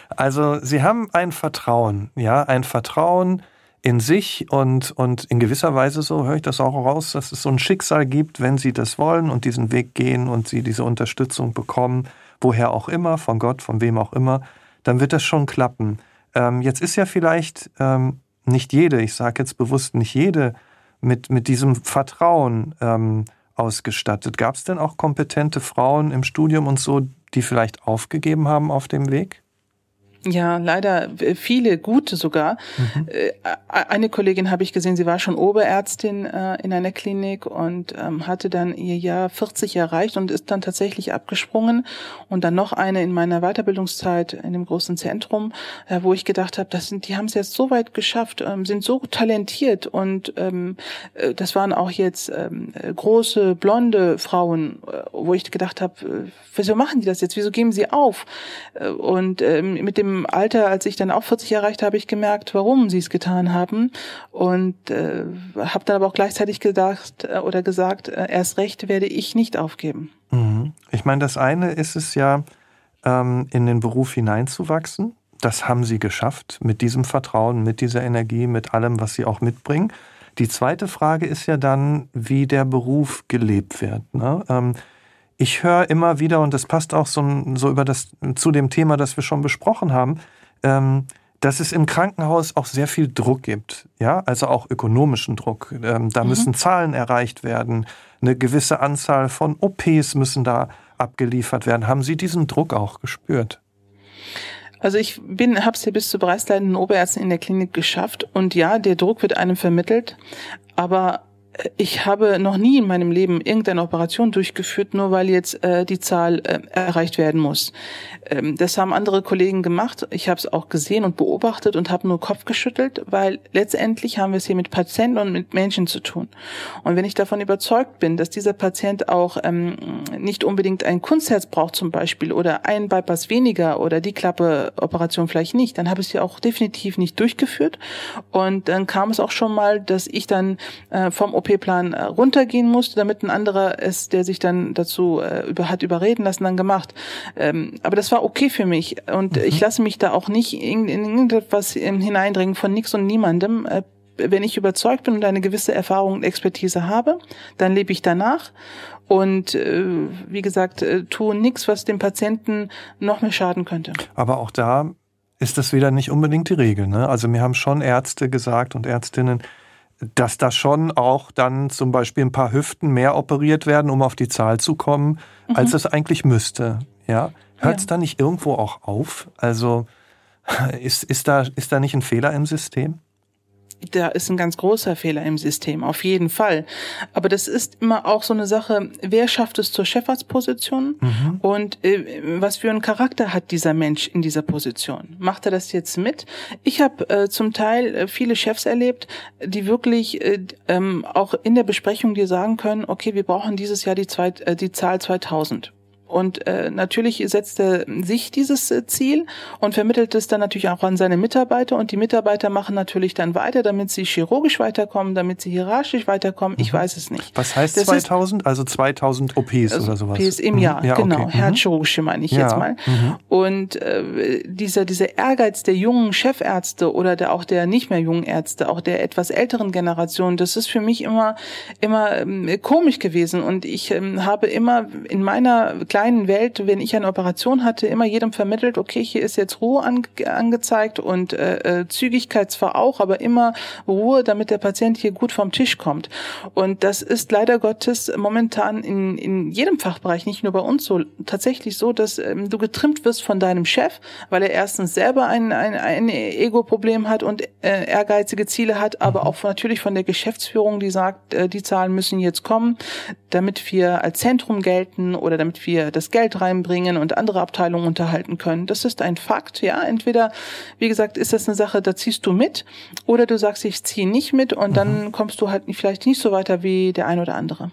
Speaker 1: Also Sie haben ein Vertrauen, ja, ein Vertrauen in sich und, und in gewisser Weise, so höre ich das auch raus, dass es so ein Schicksal gibt, wenn Sie das wollen und diesen Weg gehen und Sie diese Unterstützung bekommen, woher auch immer, von Gott, von wem auch immer, dann wird das schon klappen. Ähm, jetzt ist ja vielleicht ähm, nicht jede, ich sage jetzt bewusst nicht jede, mit, mit diesem Vertrauen ähm, ausgestattet. Gab es denn auch kompetente Frauen im Studium und so, die vielleicht aufgegeben haben auf dem Weg?
Speaker 2: Ja, leider viele gute sogar. Mhm. Äh, eine Kollegin habe ich gesehen, sie war schon Oberärztin äh, in einer Klinik und ähm, hatte dann ihr Jahr 40 erreicht und ist dann tatsächlich abgesprungen. Und dann noch eine in meiner Weiterbildungszeit in dem großen Zentrum, äh, wo ich gedacht habe, das sind, die haben es jetzt so weit geschafft, ähm, sind so talentiert und ähm, das waren auch jetzt große blonde Frauen, wo ich gedacht habe, wieso machen die das jetzt? Wieso geben sie auf? Und mit Alter, als ich dann auch 40 erreicht habe, ich gemerkt, warum sie es getan haben und äh, habe dann aber auch gleichzeitig gedacht äh, oder gesagt, äh, erst recht werde ich nicht aufgeben.
Speaker 1: Mhm. Ich meine, das eine ist es ja, ähm, in den Beruf hineinzuwachsen. Das haben sie geschafft mit diesem Vertrauen, mit dieser Energie, mit allem, was sie auch mitbringen. Die zweite Frage ist ja dann, wie der Beruf gelebt wird. Ne? Ähm, ich höre immer wieder, und das passt auch so, so über das, zu dem Thema, das wir schon besprochen haben, ähm, dass es im Krankenhaus auch sehr viel Druck gibt, ja, also auch ökonomischen Druck. Ähm, da mhm. müssen Zahlen erreicht werden, eine gewisse Anzahl von OPs müssen da abgeliefert werden. Haben Sie diesen Druck auch gespürt?
Speaker 2: Also ich bin, habe es ja bis zur bereichsleitenden Oberärztin in der Klinik geschafft und ja, der Druck wird einem vermittelt, aber ich habe noch nie in meinem Leben irgendeine Operation durchgeführt, nur weil jetzt äh, die Zahl äh, erreicht werden muss. Ähm, das haben andere Kollegen gemacht. Ich habe es auch gesehen und beobachtet und habe nur Kopf geschüttelt, weil letztendlich haben wir es hier mit Patienten und mit Menschen zu tun. Und wenn ich davon überzeugt bin, dass dieser Patient auch ähm, nicht unbedingt ein Kunstherz braucht zum Beispiel oder ein Bypass weniger oder die Klappe-Operation vielleicht nicht, dann habe ich sie auch definitiv nicht durchgeführt. Und dann kam es auch schon mal, dass ich dann äh, vom OP-Plan äh, runtergehen musste, damit ein anderer es, der sich dann dazu äh, über, hat überreden lassen, dann gemacht. Ähm, aber das war okay für mich und mhm. ich lasse mich da auch nicht in, in irgendetwas hineindringen von nix und niemandem. Äh, wenn ich überzeugt bin und eine gewisse Erfahrung und Expertise habe, dann lebe ich danach und äh, wie gesagt, äh, tue nichts, was dem Patienten noch mehr schaden könnte.
Speaker 1: Aber auch da ist das wieder nicht unbedingt die Regel. Ne? Also mir haben schon Ärzte gesagt und Ärztinnen, dass da schon auch dann zum Beispiel ein paar Hüften mehr operiert werden, um auf die Zahl zu kommen, mhm. als es eigentlich müsste. Ja, hört es ja. da nicht irgendwo auch auf? Also <laughs> ist, ist, da, ist da nicht ein Fehler im System?
Speaker 2: Da ist ein ganz großer Fehler im System, auf jeden Fall. Aber das ist immer auch so eine Sache, wer schafft es zur Chefarztposition mhm. und äh, was für einen Charakter hat dieser Mensch in dieser Position? Macht er das jetzt mit? Ich habe äh, zum Teil äh, viele Chefs erlebt, die wirklich äh, ähm, auch in der Besprechung dir sagen können, okay, wir brauchen dieses Jahr die, zwei, äh, die Zahl 2000. Und äh, natürlich setzt er sich dieses äh, Ziel und vermittelt es dann natürlich auch an seine Mitarbeiter. Und die Mitarbeiter machen natürlich dann weiter, damit sie chirurgisch weiterkommen, damit sie hierarchisch weiterkommen. Ich mhm. weiß es nicht.
Speaker 1: Was heißt das 2000? Ist, also 2000 OPs also oder sowas?
Speaker 2: OPs im Jahr, mhm. ja, genau. Okay. Mhm. Herzchirurgische meine ich ja. jetzt mal. Mhm. Und äh, dieser, dieser Ehrgeiz der jungen Chefärzte oder der, auch der nicht mehr jungen Ärzte, auch der etwas älteren Generation, das ist für mich immer, immer ähm, komisch gewesen. Und ich ähm, habe immer in meiner kleinen Welt, wenn ich eine Operation hatte, immer jedem vermittelt, okay, hier ist jetzt Ruhe ange angezeigt und äh, äh, Zügigkeit zwar auch, aber immer Ruhe, damit der Patient hier gut vom Tisch kommt. Und das ist leider Gottes momentan in, in jedem Fachbereich, nicht nur bei uns so, tatsächlich so, dass ähm, du getrimmt wirst von deinem Chef, weil er erstens selber ein, ein, ein Ego-Problem hat und äh, ehrgeizige Ziele hat, aber mhm. auch natürlich von der Geschäftsführung, die sagt, äh, die Zahlen müssen jetzt kommen, damit wir als Zentrum gelten oder damit wir das Geld reinbringen und andere Abteilungen unterhalten können. Das ist ein Fakt, ja. Entweder, wie gesagt, ist das eine Sache, da ziehst du mit, oder du sagst, ich ziehe nicht mit und mhm. dann kommst du halt vielleicht nicht so weiter wie der ein oder andere.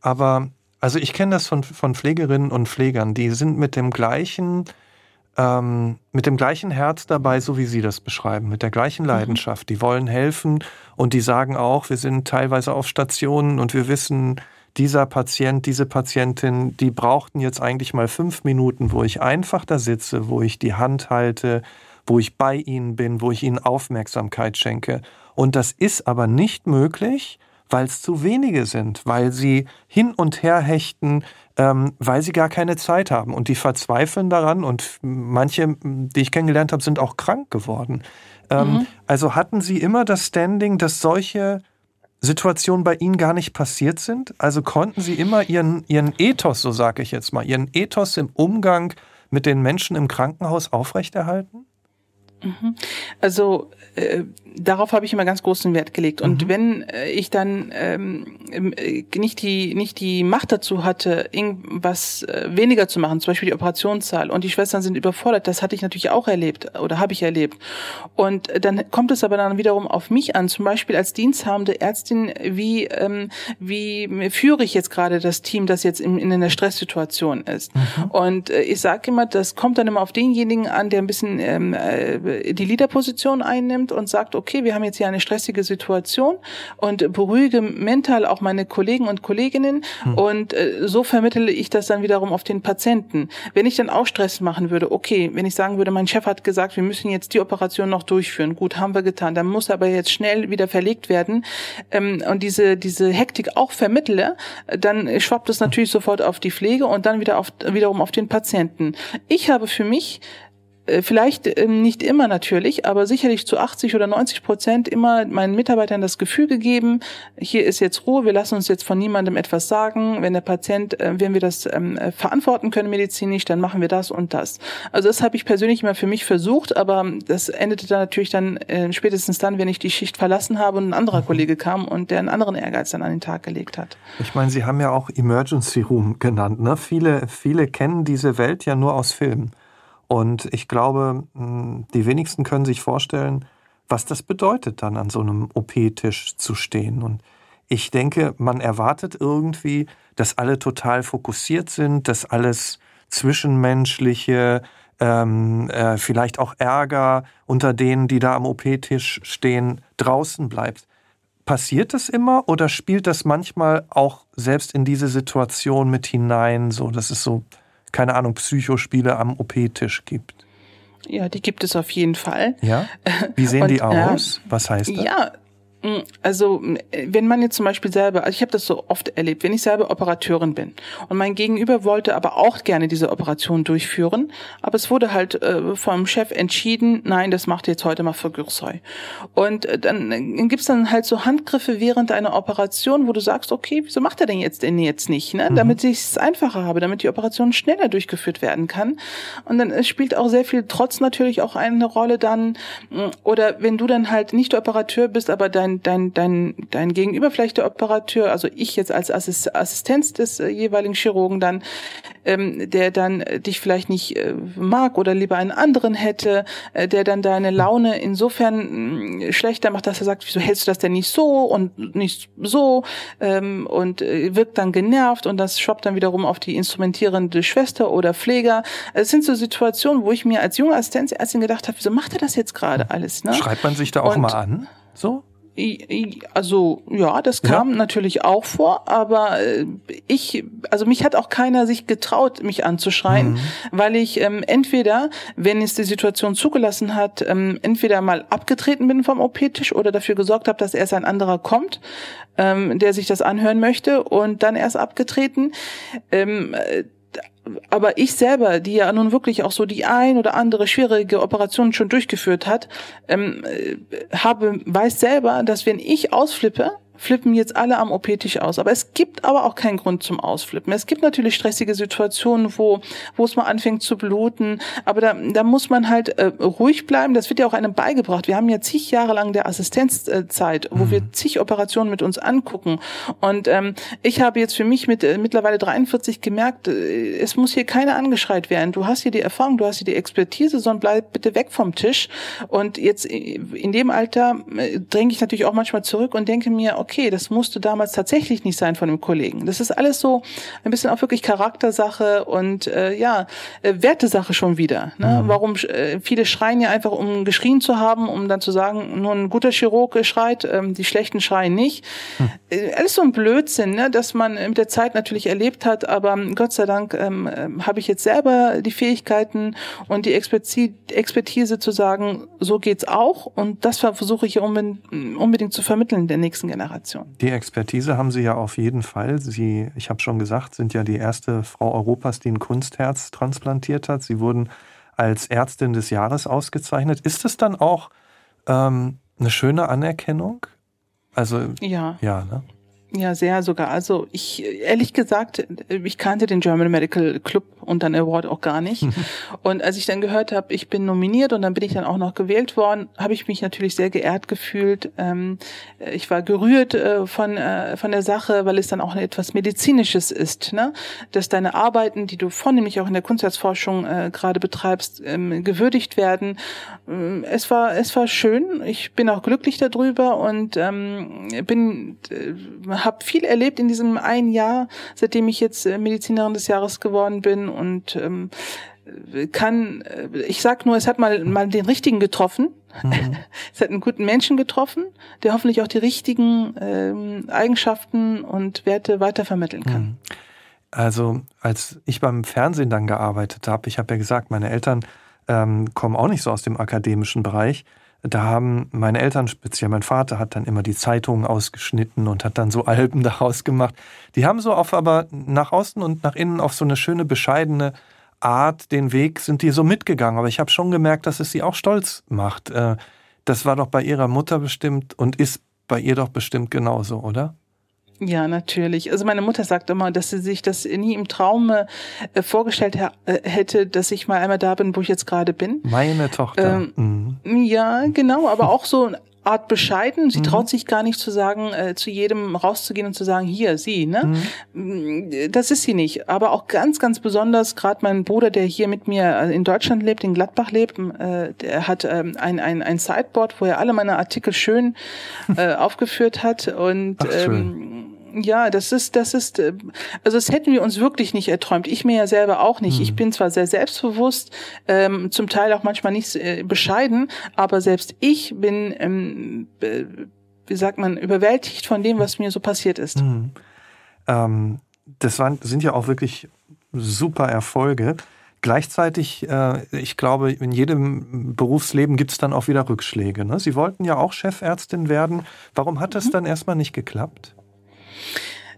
Speaker 1: Aber, also ich kenne das von, von Pflegerinnen und Pflegern, die sind mit dem gleichen ähm, mit dem gleichen Herz dabei, so wie Sie das beschreiben, mit der gleichen mhm. Leidenschaft. Die wollen helfen und die sagen auch, wir sind teilweise auf Stationen und wir wissen, dieser Patient, diese Patientin, die brauchten jetzt eigentlich mal fünf Minuten, wo ich einfach da sitze, wo ich die Hand halte, wo ich bei ihnen bin, wo ich ihnen Aufmerksamkeit schenke. Und das ist aber nicht möglich, weil es zu wenige sind, weil sie hin und her hechten, ähm, weil sie gar keine Zeit haben. Und die verzweifeln daran und manche, die ich kennengelernt habe, sind auch krank geworden. Ähm, mhm. Also hatten sie immer das Standing, dass solche Situationen bei Ihnen gar nicht passiert sind? Also konnten Sie immer Ihren, Ihren Ethos, so sage ich jetzt mal, Ihren Ethos im Umgang mit den Menschen im Krankenhaus aufrechterhalten?
Speaker 2: Mhm. Also äh, darauf habe ich immer ganz großen Wert gelegt. Und mhm. wenn äh, ich dann ähm, äh, nicht die nicht die Macht dazu hatte, irgendwas äh, weniger zu machen, zum Beispiel die Operationszahl, und die Schwestern sind überfordert, das hatte ich natürlich auch erlebt oder habe ich erlebt. Und dann kommt es aber dann wiederum auf mich an, zum Beispiel als diensthabende Ärztin, wie ähm, wie führe ich jetzt gerade das Team, das jetzt in, in einer Stresssituation ist. Mhm. Und äh, ich sage immer, das kommt dann immer auf denjenigen an, der ein bisschen ähm, äh, die Leaderposition einnimmt und sagt, okay, wir haben jetzt hier eine stressige Situation und beruhige mental auch meine Kollegen und Kolleginnen hm. und äh, so vermittle ich das dann wiederum auf den Patienten. Wenn ich dann auch Stress machen würde, okay, wenn ich sagen würde, mein Chef hat gesagt, wir müssen jetzt die Operation noch durchführen, gut, haben wir getan, dann muss aber jetzt schnell wieder verlegt werden ähm, und diese, diese Hektik auch vermittle, dann schwappt es natürlich sofort auf die Pflege und dann wieder auf, wiederum auf den Patienten. Ich habe für mich vielleicht ähm, nicht immer natürlich, aber sicherlich zu 80 oder 90 Prozent immer meinen Mitarbeitern das Gefühl gegeben, hier ist jetzt Ruhe, wir lassen uns jetzt von niemandem etwas sagen. Wenn der Patient, äh, wenn wir das ähm, äh, verantworten können medizinisch, dann machen wir das und das. Also das habe ich persönlich immer für mich versucht, aber das endete dann natürlich dann spätestens dann, wenn ich die Schicht verlassen habe und ein anderer mhm. Kollege kam und der einen anderen Ehrgeiz dann an den Tag gelegt hat.
Speaker 1: Ich meine, Sie haben ja auch Emergency Room genannt. Ne? Viele, viele kennen diese Welt ja nur aus Filmen. Und ich glaube, hm, die wenigsten können sich vorstellen, was das bedeutet, dann an so einem OP-Tisch zu stehen. Und ich denke, man erwartet irgendwie, dass alle total fokussiert sind, dass alles zwischenmenschliche, ähm, äh, vielleicht auch Ärger unter denen, die da am OP-Tisch stehen, draußen bleibt. Passiert das immer oder spielt das manchmal auch selbst in diese Situation mit hinein, so dass es so keine Ahnung, Psychospiele am OP-Tisch gibt.
Speaker 2: Ja, die gibt es auf jeden Fall.
Speaker 1: Ja? Wie sehen Und, die aus? Äh, Was heißt das?
Speaker 2: Ja, also wenn man jetzt zum Beispiel selber, also ich habe das so oft erlebt, wenn ich selber Operateurin bin und mein Gegenüber wollte aber auch gerne diese Operation durchführen, aber es wurde halt äh, vom Chef entschieden, nein, das macht jetzt heute mal für Gürsoi. Und äh, dann äh, gibt's dann halt so Handgriffe während einer Operation, wo du sagst, okay, wieso macht er denn jetzt denn jetzt nicht, ne? Mhm. damit ich es einfacher habe, damit die Operation schneller durchgeführt werden kann. Und dann spielt auch sehr viel Trotz natürlich auch eine Rolle dann, mm, oder wenn du dann halt nicht Operateur bist, aber dein dein, dein, dein, Gegenüber, vielleicht der Operateur, also ich jetzt als Assistenz des äh, jeweiligen Chirurgen dann, ähm, der dann äh, dich vielleicht nicht äh, mag oder lieber einen anderen hätte, äh, der dann deine Laune insofern mh, mm, schlechter macht, dass er sagt, wieso hältst du das denn nicht so und nicht so ähm, und äh, wirkt dann genervt und das schwappt dann wiederum auf die instrumentierende Schwester oder Pfleger. Es sind so Situationen, wo ich mir als junge Assistenzärztin gedacht habe, wieso macht er das jetzt gerade alles? Ne?
Speaker 1: Schreibt man sich da auch und, mal an? So?
Speaker 2: Also ja, das kam ja. natürlich auch vor, aber äh, ich, also mich hat auch keiner sich getraut, mich anzuschreien, mhm. weil ich ähm, entweder, wenn es die Situation zugelassen hat, ähm, entweder mal abgetreten bin vom OP-Tisch oder dafür gesorgt habe, dass erst ein anderer kommt, ähm, der sich das anhören möchte und dann erst abgetreten. Ähm, aber ich selber, die ja nun wirklich auch so die ein oder andere schwierige Operation schon durchgeführt hat, ähm, äh, habe weiß selber, dass wenn ich ausflippe, flippen jetzt alle am OP-Tisch aus. Aber es gibt aber auch keinen Grund zum Ausflippen. Es gibt natürlich stressige Situationen, wo, wo es mal anfängt zu bluten. Aber da, da muss man halt äh, ruhig bleiben. Das wird ja auch einem beigebracht. Wir haben ja zig Jahre lang der Assistenzzeit, wo mhm. wir zig Operationen mit uns angucken. Und ähm, ich habe jetzt für mich mit äh, mittlerweile 43 gemerkt, äh, es muss hier keiner angeschreit werden. Du hast hier die Erfahrung, du hast hier die Expertise, sondern bleib bitte weg vom Tisch. Und jetzt äh, in dem Alter äh, dränge ich natürlich auch manchmal zurück und denke mir, okay, das musste damals tatsächlich nicht sein von dem Kollegen. Das ist alles so ein bisschen auch wirklich Charaktersache und äh, ja, äh, Wertesache schon wieder. Ne? Mhm. Warum äh, viele schreien ja einfach, um geschrien zu haben, um dann zu sagen, nur ein guter Chirurg schreit, ähm, die schlechten schreien nicht. Mhm. Äh, alles so ein Blödsinn, ne? dass man mit der Zeit natürlich erlebt hat, aber Gott sei Dank ähm, ähm habe ich jetzt selber die Fähigkeiten und die Expertise zu sagen, so geht's auch und das versuche ich unbedingt, unbedingt zu vermitteln der nächsten Generation. Generation.
Speaker 1: Die Expertise haben Sie ja auf jeden Fall. Sie, ich habe schon gesagt, sind ja die erste Frau Europas, die ein Kunstherz transplantiert hat. Sie wurden als Ärztin des Jahres ausgezeichnet. Ist es dann auch ähm, eine schöne Anerkennung? Also
Speaker 2: ja,
Speaker 1: ja, ne?
Speaker 2: Ja, sehr sogar. Also ich, ehrlich gesagt, ich kannte den German Medical Club und dann Award auch gar nicht. <laughs> und als ich dann gehört habe, ich bin nominiert und dann bin ich dann auch noch gewählt worden, habe ich mich natürlich sehr geehrt gefühlt. Ähm, ich war gerührt äh, von, äh, von der Sache, weil es dann auch etwas Medizinisches ist, ne? dass deine Arbeiten, die du vornehmlich auch in der Kunstherzforschung äh, gerade betreibst, ähm, gewürdigt werden. Ähm, es war, es war schön. Ich bin auch glücklich darüber und bin habe viel erlebt in diesem einen Jahr, seitdem ich jetzt äh, Medizinerin des Jahres geworden bin und ähm, kann, äh, ich sag nur, es hat mal, mal den richtigen getroffen. Mhm. <laughs> es hat einen guten Menschen getroffen, der hoffentlich auch die richtigen ähm, Eigenschaften und Werte weitervermitteln kann. Mhm.
Speaker 1: Also als ich beim Fernsehen dann gearbeitet habe, ich habe ja gesagt, meine Eltern ähm, kommen auch nicht so aus dem akademischen Bereich da haben meine Eltern, speziell mein Vater, hat dann immer die Zeitungen ausgeschnitten und hat dann so Alben <laughs> daraus gemacht. Die haben so auf aber nach außen und nach innen auf so eine schöne, bescheidene Art, den Weg sind die so mitgegangen. Aber ich habe schon gemerkt, dass es sie auch stolz macht. Äh, das war doch bei ihrer Mutter bestimmt und ist bei ihr doch bestimmt genauso, oder?
Speaker 2: Ja, natürlich. Also meine Mutter sagt immer, dass sie sich das nie im Traume äh, vorgestellt äh, hätte, dass ich mal einmal da bin, wo ich jetzt gerade bin.
Speaker 1: Meine Tochter.
Speaker 2: Ähm, mhm. Ja, genau, aber auch so Art bescheiden. Sie mhm. traut sich gar nicht zu sagen, äh, zu jedem rauszugehen und zu sagen, hier, sie, ne? Mhm. Das ist sie nicht. Aber auch ganz, ganz besonders, gerade mein Bruder, der hier mit mir äh, in Deutschland lebt, in Gladbach lebt, äh, der hat ähm, ein, ein, ein Sideboard, wo er alle meine Artikel schön äh, <laughs> aufgeführt hat. Und Ach, ähm, ja, das ist, das ist, äh, also das hätten wir uns wirklich nicht erträumt. Ich mir ja selber auch nicht. Mhm. Ich bin zwar sehr selbstbewusst, ähm, zum Teil auch manchmal nicht äh, bescheiden, aber selbst ich bin, ähm, wie sagt man, überwältigt von dem, was mir so passiert ist. Mhm.
Speaker 1: Ähm, das waren, sind ja auch wirklich super Erfolge. Gleichzeitig, äh, ich glaube, in jedem Berufsleben gibt es dann auch wieder Rückschläge. Ne? Sie wollten ja auch Chefärztin werden. Warum hat das mhm. dann erstmal nicht geklappt?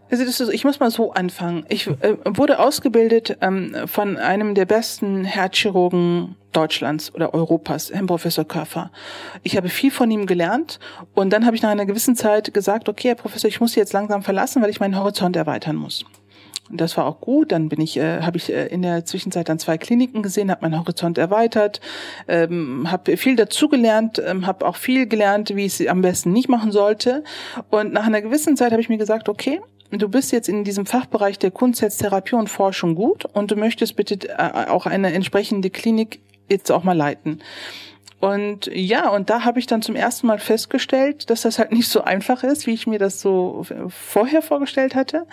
Speaker 2: Also das ist, ich muss mal so anfangen. Ich äh, wurde ausgebildet ähm, von einem der besten Herzchirurgen Deutschlands oder Europas, Herrn Professor Körfer. Ich habe viel von ihm gelernt und dann habe ich nach einer gewissen Zeit gesagt, okay, Herr Professor, ich muss Sie jetzt langsam verlassen, weil ich meinen Horizont erweitern muss. Das war auch gut. Dann bin ich, äh, habe ich äh, in der Zwischenzeit dann zwei Kliniken gesehen, habe meinen Horizont erweitert, ähm, habe viel dazugelernt, ähm, habe auch viel gelernt, wie ich es am besten nicht machen sollte. Und nach einer gewissen Zeit habe ich mir gesagt, okay, du bist jetzt in diesem Fachbereich der Kunsttherapie und Forschung gut und du möchtest bitte äh, auch eine entsprechende Klinik jetzt auch mal leiten. Und ja, und da habe ich dann zum ersten Mal festgestellt, dass das halt <laughs> nicht so einfach ist, wie ich mir das so vorher vorgestellt hatte.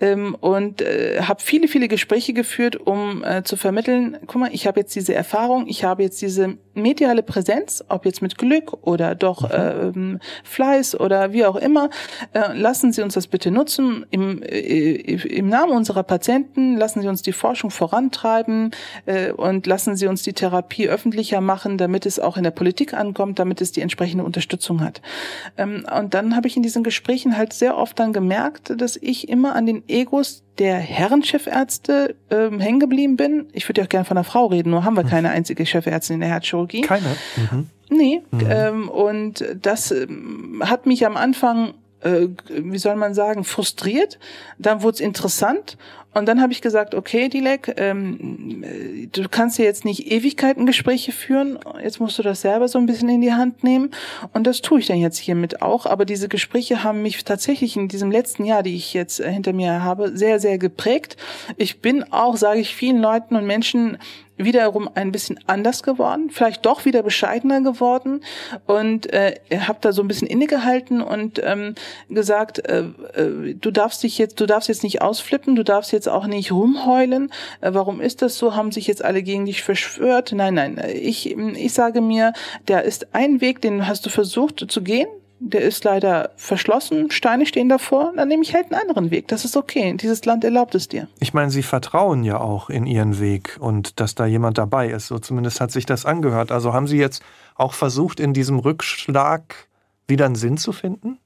Speaker 2: Ähm, und äh, habe viele, viele Gespräche geführt, um äh, zu vermitteln, guck mal, ich habe jetzt diese Erfahrung, ich habe jetzt diese mediale Präsenz, ob jetzt mit Glück oder doch mhm. äh, Fleiß oder wie auch immer, äh, lassen Sie uns das bitte nutzen. Im, äh, Im Namen unserer Patienten lassen Sie uns die Forschung vorantreiben äh, und lassen Sie uns die Therapie öffentlicher machen, damit es auch in der Politik ankommt, damit es die entsprechende Unterstützung hat. Ähm, und dann habe ich in diesen Gesprächen halt sehr oft dann gemerkt, dass ich immer an den Egos der Herrenchefärzte ähm, hängen geblieben bin. Ich würde ja auch gerne von einer Frau reden, nur haben wir keine einzige Chefärztin in der Herzchirurgie.
Speaker 1: Keine? Mhm.
Speaker 2: Nee. Mhm. Ähm, und das ähm, hat mich am Anfang äh, wie soll man sagen, frustriert. Dann wurde es interessant und dann habe ich gesagt, okay, Dilek, ähm, du kannst ja jetzt nicht Ewigkeiten Gespräche führen, jetzt musst du das selber so ein bisschen in die Hand nehmen. Und das tue ich dann jetzt hiermit auch. Aber diese Gespräche haben mich tatsächlich in diesem letzten Jahr, die ich jetzt äh, hinter mir habe, sehr, sehr geprägt. Ich bin auch, sage ich vielen Leuten und Menschen wiederum ein bisschen anders geworden, vielleicht doch wieder bescheidener geworden und äh, habe da so ein bisschen innegehalten und ähm, gesagt, äh, äh, du darfst dich jetzt, du darfst jetzt nicht ausflippen, du darfst jetzt auch nicht rumheulen. Äh, warum ist das so? Haben sich jetzt alle gegen dich verschwört? Nein, nein. Ich, ich sage mir, der ist ein Weg, den hast du versucht zu gehen der ist leider verschlossen, Steine stehen davor, dann nehme ich halt einen anderen Weg. Das ist okay. Dieses Land erlaubt es dir.
Speaker 1: Ich meine, Sie vertrauen ja auch in Ihren Weg und dass da jemand dabei ist. So zumindest hat sich das angehört. Also haben Sie jetzt auch versucht, in diesem Rückschlag wieder einen Sinn zu finden?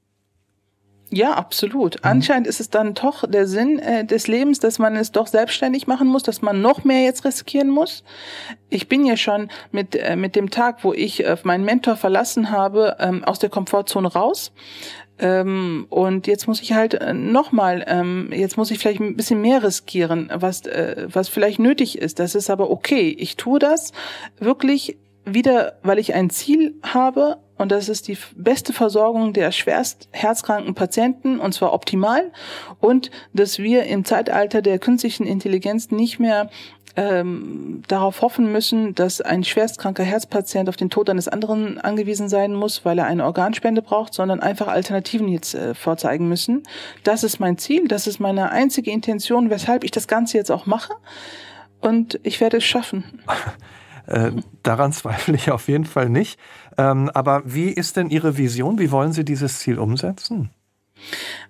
Speaker 2: Ja, absolut. Mhm. Anscheinend ist es dann doch der Sinn äh, des Lebens, dass man es doch selbstständig machen muss, dass man noch mehr jetzt riskieren muss. Ich bin ja schon mit, äh, mit dem Tag, wo ich äh, meinen Mentor verlassen habe, ähm, aus der Komfortzone raus. Ähm, und jetzt muss ich halt äh, nochmal, ähm, jetzt muss ich vielleicht ein bisschen mehr riskieren, was, äh, was vielleicht nötig ist. Das ist aber okay. Ich tue das wirklich wieder, weil ich ein Ziel habe und das ist die beste Versorgung der schwerst herzkranken Patienten und zwar optimal und dass wir im Zeitalter der künstlichen Intelligenz nicht mehr ähm, darauf hoffen müssen, dass ein schwerstkranker Herzpatient auf den Tod eines anderen angewiesen sein muss, weil er eine Organspende braucht, sondern einfach Alternativen jetzt äh, vorzeigen müssen. Das ist mein Ziel, das ist meine einzige Intention, weshalb ich das Ganze jetzt auch mache und ich werde es schaffen. <laughs>
Speaker 1: Äh, daran zweifle ich auf jeden Fall nicht. Ähm, aber wie ist denn Ihre Vision? Wie wollen Sie dieses Ziel umsetzen?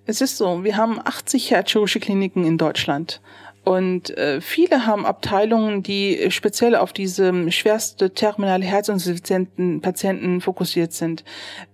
Speaker 2: Es ist so, wir haben 80 herzchirurgische Kliniken in Deutschland. Und äh, viele haben Abteilungen, die speziell auf diese schwerste terminale Herzinsuffizienten Patienten fokussiert sind.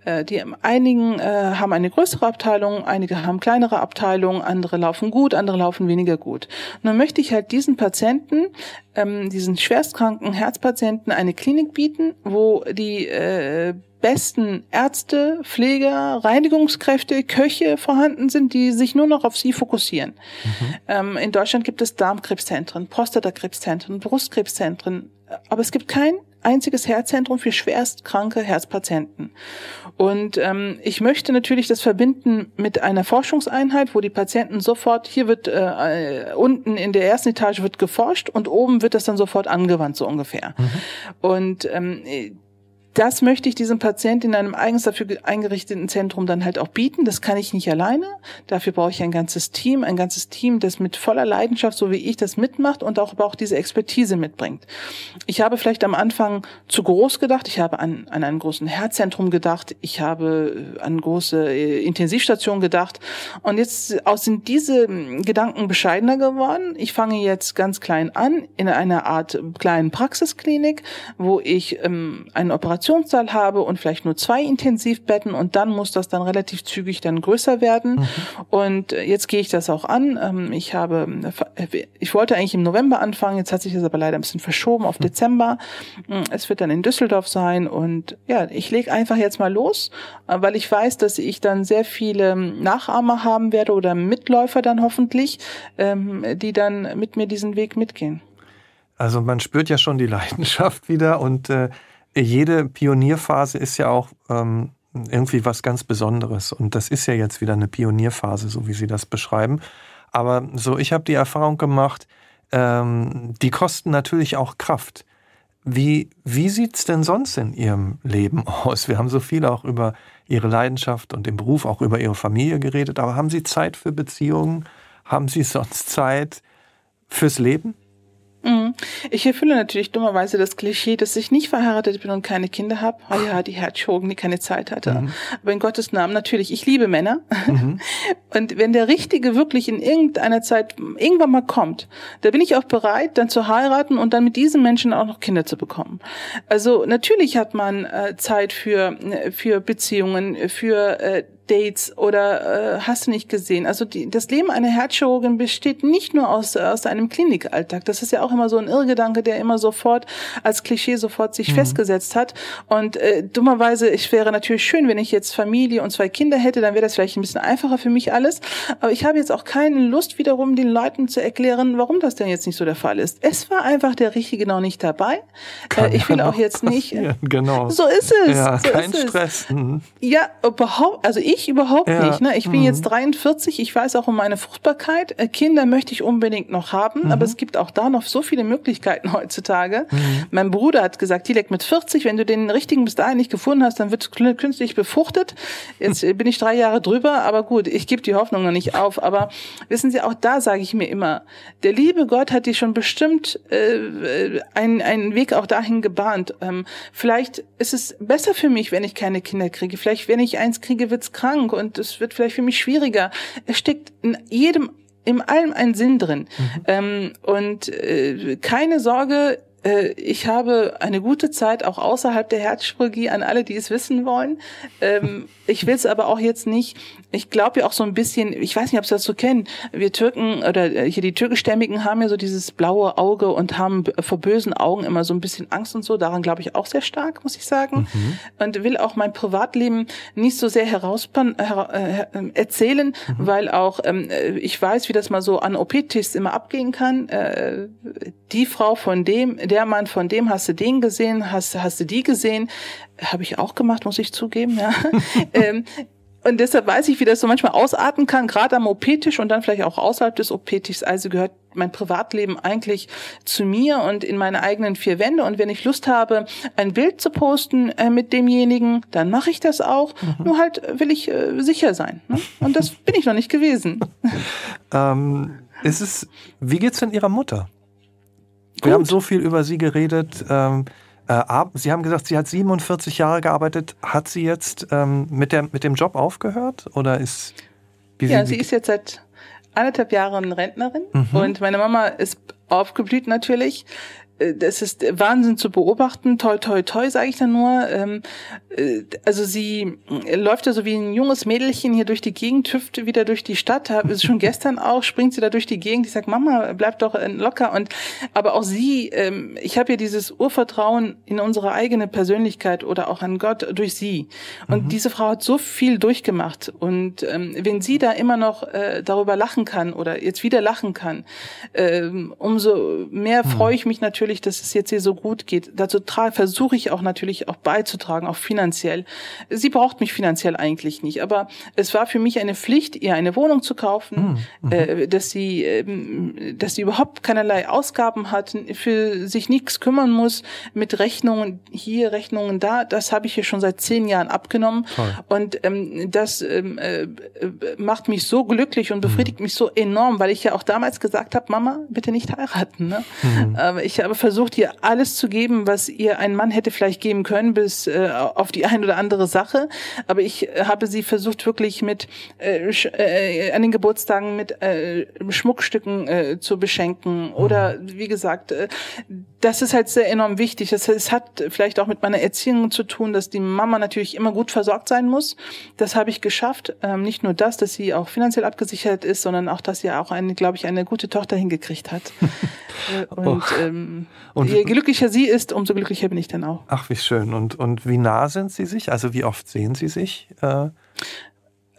Speaker 2: Äh, die einigen äh, haben eine größere Abteilung, einige haben kleinere Abteilungen, andere laufen gut, andere laufen weniger gut. Dann möchte ich halt diesen Patienten, ähm, diesen schwerstkranken Herzpatienten, eine Klinik bieten, wo die äh, besten Ärzte, Pfleger, Reinigungskräfte, Köche vorhanden sind, die sich nur noch auf sie fokussieren. Mhm. Ähm, in Deutschland gibt es Darmkrebszentren, Prostatakrebszentren, Brustkrebszentren, aber es gibt kein einziges Herzzentrum für schwerstkranke Herzpatienten. Und ähm, ich möchte natürlich das verbinden mit einer Forschungseinheit, wo die Patienten sofort, hier wird äh, unten in der ersten Etage wird geforscht und oben wird das dann sofort angewandt, so ungefähr. Mhm. Und ähm, das möchte ich diesem Patienten in einem eigens dafür eingerichteten Zentrum dann halt auch bieten. Das kann ich nicht alleine. Dafür brauche ich ein ganzes Team, ein ganzes Team, das mit voller Leidenschaft, so wie ich das mitmacht und auch, aber auch diese Expertise mitbringt. Ich habe vielleicht am Anfang zu groß gedacht. Ich habe an, an einen großen Herzzentrum gedacht. Ich habe an große äh, Intensivstationen gedacht. Und jetzt sind diese Gedanken bescheidener geworden. Ich fange jetzt ganz klein an in einer Art kleinen Praxisklinik, wo ich ähm, eine Operation Operationssaal habe und vielleicht nur zwei Intensivbetten und dann muss das dann relativ zügig dann größer werden. Mhm. Und jetzt gehe ich das auch an. Ähm, ich habe, ich wollte eigentlich im November anfangen, jetzt hat sich das aber leider ein bisschen verschoben auf mhm. Dezember. Mm, es wird dann in Düsseldorf sein und ja, ich lege einfach jetzt mal los, äh, weil ich weiß, dass ich dann sehr viele Nachahmer haben werde oder Mitläufer dann hoffentlich, ähm, die dann mit mir diesen Weg mitgehen.
Speaker 1: Also man spürt ja schon die Leidenschaft wieder und äh, jede Pionierphase ist ja auch ähm, irgendwie was ganz Besonderes. Und das ist ja jetzt wieder eine Pionierphase, so wie Sie das beschreiben. Aber so, ich habe die Erfahrung gemacht, ähm, die kosten natürlich auch Kraft. Wie, wie sieht's denn sonst in Ihrem Leben <laughs> aus? Wir haben so viel auch über Ihre Leidenschaft und den Beruf, auch über Ihre Familie geredet, aber haben Sie Zeit für Beziehungen? Haben Sie sonst Zeit fürs Leben?
Speaker 2: Mhm. Ich erfülle natürlich dummerweise das Klischee, dass ich nicht verheiratet bin und keine Kinder habe. Ah ja, die Herzchogen, die keine Zeit hatte. Mhm. Aber in Gottes Namen natürlich, ich liebe Männer. Mhm. <laughs> Und wenn der Richtige wirklich in irgendeiner Zeit irgendwann mal kommt, da bin ich auch bereit, dann zu heiraten und dann mit diesem Menschen auch noch Kinder zu bekommen. Also natürlich hat man äh, Zeit für, äh, für Beziehungen, für äh, Dates oder äh, hast du nicht gesehen. Also die, das Leben einer Herzchirurgin besteht nicht nur aus, aus einem Klinikalltag. Das ist ja auch immer so ein Irrgedanke, der immer sofort als Klischee sofort sich mhm. festgesetzt hat. Und äh, dummerweise, ich wäre natürlich schön, wenn ich jetzt Familie und zwei Kinder hätte, dann wäre das vielleicht ein bisschen einfacher für mich alles. Aber ich habe jetzt auch keine Lust wiederum den Leuten zu erklären, warum das denn jetzt nicht so der Fall ist. Es war einfach der Richtige noch nicht dabei. Äh, ich will auch jetzt nicht.
Speaker 1: Genau.
Speaker 2: So ist es.
Speaker 1: Ja,
Speaker 2: so
Speaker 1: kein Stress. Mhm.
Speaker 2: Ja, überhaupt. Also ich ich überhaupt ja. nicht. Ne? Ich bin mhm. jetzt 43, ich weiß auch um meine Fruchtbarkeit. Äh, Kinder möchte ich unbedingt noch haben, mhm. aber es gibt auch da noch so viele Möglichkeiten <laughs> heutzutage. Mhm. Mein Bruder hat gesagt, Tilek mit 40, wenn du den richtigen bis dahin nicht gefunden hast, dann wird künstlich befruchtet. Jetzt bin ich drei Jahre drüber, aber gut, ich gebe die Hoffnung noch nicht auf. Aber wissen Sie, auch da sage ich mir immer, der liebe Gott hat dir schon bestimmt äh, einen, einen Weg auch dahin gebahnt. Ähm, vielleicht ist es besser für mich, wenn ich keine Kinder kriege. Vielleicht, wenn ich eins kriege, wird's krank und es wird vielleicht für mich schwieriger. Es steckt in jedem, in allem ein Sinn drin. Mhm. Ähm, und äh, keine Sorge, ich habe eine gute Zeit auch außerhalb der Herzchirurgie an alle, die es wissen wollen. Ähm, <laughs> ich will es aber auch jetzt nicht. Ich glaube ja auch so ein bisschen, ich weiß nicht, ob Sie das so kennen. Wir Türken oder äh, hier die Türkischstämmigen haben ja so dieses blaue Auge und haben vor bösen Augen immer so ein bisschen Angst und so. Daran glaube ich auch sehr stark, muss ich sagen. Mhm. Und will auch mein Privatleben nicht so sehr heraus her äh, erzählen, mhm. weil auch ähm, ich weiß, wie das mal so an OP-Tisch immer abgehen kann. Äh, die Frau von dem, der Mann von dem, hast du den gesehen, hast, hast du die gesehen? Habe ich auch gemacht, muss ich zugeben, ja. <laughs> ähm, und deshalb weiß ich, wie das so manchmal ausarten kann, gerade am OP-Tisch und dann vielleicht auch außerhalb des OP-Tischs. Also gehört mein Privatleben eigentlich zu mir und in meine eigenen vier Wände. Und wenn ich Lust habe, ein Bild zu posten äh, mit demjenigen, dann mache ich das auch. Mhm. Nur halt will ich äh, sicher sein. Ne? Und das bin ich noch nicht gewesen. <laughs>
Speaker 1: ähm, ist es, wie geht's denn Ihrer Mutter? Wir haben so viel über sie geredet. Ähm, äh, sie haben gesagt, sie hat 47 Jahre gearbeitet. Hat sie jetzt ähm, mit, der, mit dem Job aufgehört? Oder ist.
Speaker 2: ja, sie, sie ist jetzt seit anderthalb Jahre Rentnerin mhm. und meine Mama ist aufgeblüht natürlich das ist Wahnsinn zu beobachten. Toi, toi, toi, sage ich dann nur. Ähm, äh, also sie läuft ja so wie ein junges Mädelchen hier durch die Gegend, hüpft wieder durch die Stadt. Schon gestern auch springt sie da durch die Gegend. Ich sag, Mama, bleib doch äh, locker. Und aber auch sie, ähm, ich habe ja dieses Urvertrauen in unsere eigene Persönlichkeit oder auch an Gott durch sie. Und mhm. diese Frau hat so viel durchgemacht. Und ähm, wenn sie da immer noch äh, darüber lachen kann oder jetzt wieder lachen kann, ähm, umso mehr mhm. freue ich mich natürlich natürlich, dass es jetzt hier so gut geht. Dazu versuche ich auch natürlich auch beizutragen, auch finanziell. Sie braucht mich finanziell eigentlich nicht, aber es war für mich eine Pflicht, ihr eine Wohnung zu kaufen, mhm. äh, dass sie, äh, dass sie überhaupt keinerlei Ausgaben hat, für sich nichts kümmern muss, mit Rechnungen hier, Rechnungen da. Das habe ich ihr schon seit zehn Jahren abgenommen Toll. und ähm, das ähm, äh, macht mich so glücklich und befriedigt mhm. mich so enorm, weil ich ja auch damals gesagt habe, Mama, bitte nicht heiraten. Ne? Mhm. Ich habe versucht, ihr alles zu geben, was ihr ein Mann hätte vielleicht geben können, bis äh, auf die ein oder andere Sache. Aber ich habe sie versucht, wirklich mit äh, äh, an den Geburtstagen mit äh, Schmuckstücken äh, zu beschenken. Oder wie gesagt, äh, das ist halt sehr enorm wichtig. Das, es hat vielleicht auch mit meiner Erziehung zu tun, dass die Mama natürlich immer gut versorgt sein muss. Das habe ich geschafft. Ähm, nicht nur das, dass sie auch finanziell abgesichert ist, sondern auch, dass sie auch eine, glaube ich, eine gute Tochter hingekriegt hat. <laughs> Äh, und oh. ähm, und je glücklicher sie ist, umso glücklicher bin ich dann auch.
Speaker 1: Ach, wie schön. Und, und wie nah sind Sie sich? Also wie oft sehen Sie sich?
Speaker 2: Äh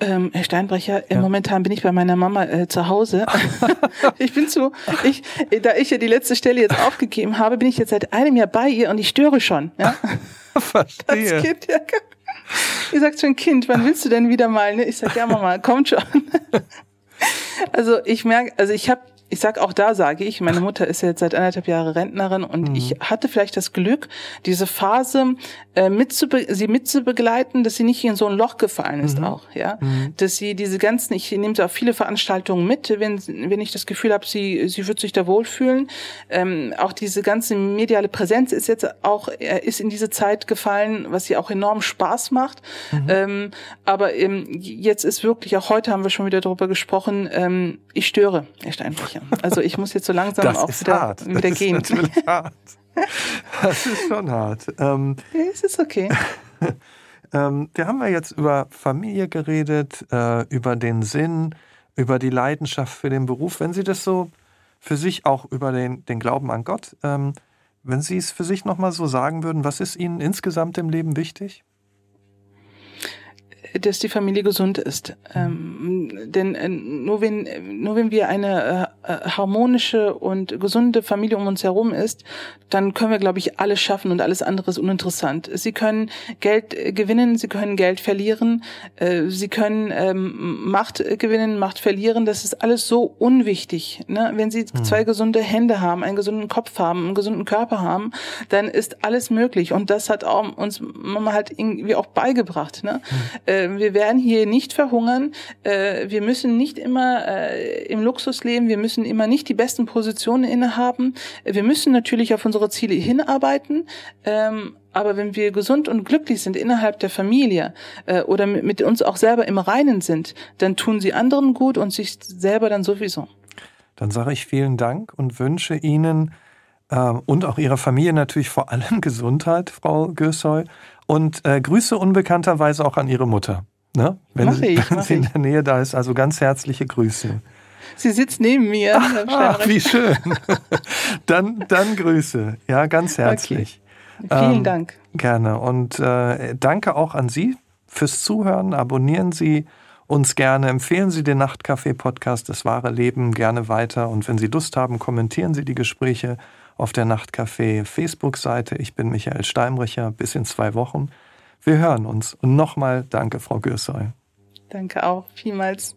Speaker 2: ähm, Herr Steinbrecher, ja. momentan bin ich bei meiner Mama äh, zu Hause. <laughs> <laughs> ich bin zu, ich, da ich ja die letzte Stelle jetzt aufgegeben habe, bin ich jetzt seit einem Jahr bei ihr und ich störe schon. Ja? <laughs>
Speaker 1: Verstehe. Das kind, ja.
Speaker 2: Ihr sagt schon, Kind, wann willst du denn wieder mal? Ne? Ich sag, ja Mama, kommt schon. also ich merke, also ich habe ich sag auch da sage ich, meine Mutter ist jetzt seit anderthalb Jahren Rentnerin und mhm. ich hatte vielleicht das Glück, diese Phase äh, mitzube sie mitzubegleiten, dass sie nicht in so ein Loch gefallen ist mhm. auch, ja, mhm. dass sie diese ganzen, ich nehme sie auf viele Veranstaltungen mit, wenn wenn ich das Gefühl habe, sie sie wird sich da wohlfühlen, ähm, auch diese ganze mediale Präsenz ist jetzt auch äh, ist in diese Zeit gefallen, was sie auch enorm Spaß macht, mhm. ähm, aber ähm, jetzt ist wirklich auch heute haben wir schon wieder darüber gesprochen, ähm, ich störe, Herr Steinbrecher. Also ich muss jetzt so langsam
Speaker 1: das
Speaker 2: auch wieder,
Speaker 1: hart.
Speaker 2: wieder
Speaker 1: das
Speaker 2: gehen.
Speaker 1: Ist natürlich hart. Das ist schon hart.
Speaker 2: Ähm, ja, es ist okay. <laughs>
Speaker 1: ähm, wir haben ja jetzt über Familie geredet, äh, über den Sinn, über die Leidenschaft für den Beruf. Wenn Sie das so für sich auch über den, den Glauben an Gott, ähm, wenn Sie es für sich nochmal so sagen würden, was ist Ihnen insgesamt im Leben wichtig?
Speaker 2: Dass die Familie gesund ist. Ähm, denn äh, nur wenn nur wenn wir eine äh, harmonische und gesunde Familie um uns herum ist, dann können wir, glaube ich, alles schaffen und alles andere ist uninteressant. Sie können Geld äh, gewinnen, sie können Geld verlieren, äh, sie können ähm, Macht gewinnen, Macht verlieren. Das ist alles so unwichtig. Ne? Wenn Sie hm. zwei gesunde Hände haben, einen gesunden Kopf haben, einen gesunden Körper haben, dann ist alles möglich. Und das hat auch uns Mama halt irgendwie auch beigebracht. Ne? Hm äh, wir werden hier nicht verhungern. Äh, wir müssen nicht immer äh, im Luxus leben. Wir müssen immer nicht die besten Positionen innehaben. Wir müssen natürlich auf unsere Ziele hinarbeiten. Ähm, aber wenn wir gesund und glücklich sind innerhalb der Familie äh, oder mit, uns auch selber im Reinen sind, dann tun sie anderen gut und sich selber dann sowieso.
Speaker 1: Dann sage ich vielen Dank und wünsche Ihnen äh, und auch Ihrer Familie natürlich vor allem <laughs> Gesundheit, Frau Gösoy. Und äh, Grüße unbekannterweise auch an Ihre Mutter. Ne? Wenn,
Speaker 2: mach
Speaker 1: sie,
Speaker 2: ich,
Speaker 1: wenn sie in der Nähe da ist, also ganz herzliche Grüße.
Speaker 2: Sie sitzt neben mir.
Speaker 1: Ach, ach wie schön. <laughs> dann, dann Grüße. Ja, ganz herzlich.
Speaker 2: Okay. Vielen ähm, Dank.
Speaker 1: Gerne. Und äh, danke auch an Sie fürs Zuhören. Abonnieren Sie uns gerne. Empfehlen Sie den Nachtcafé-Podcast Das wahre Leben gerne weiter. Und wenn Sie Lust haben, kommentieren Sie die Gespräche auf der Nachtcafé Facebook-Seite. Ich bin Michael Steinbrecher. Bis in zwei Wochen. Wir hören uns. Und nochmal danke, Frau Gürsoy.
Speaker 2: Danke auch vielmals.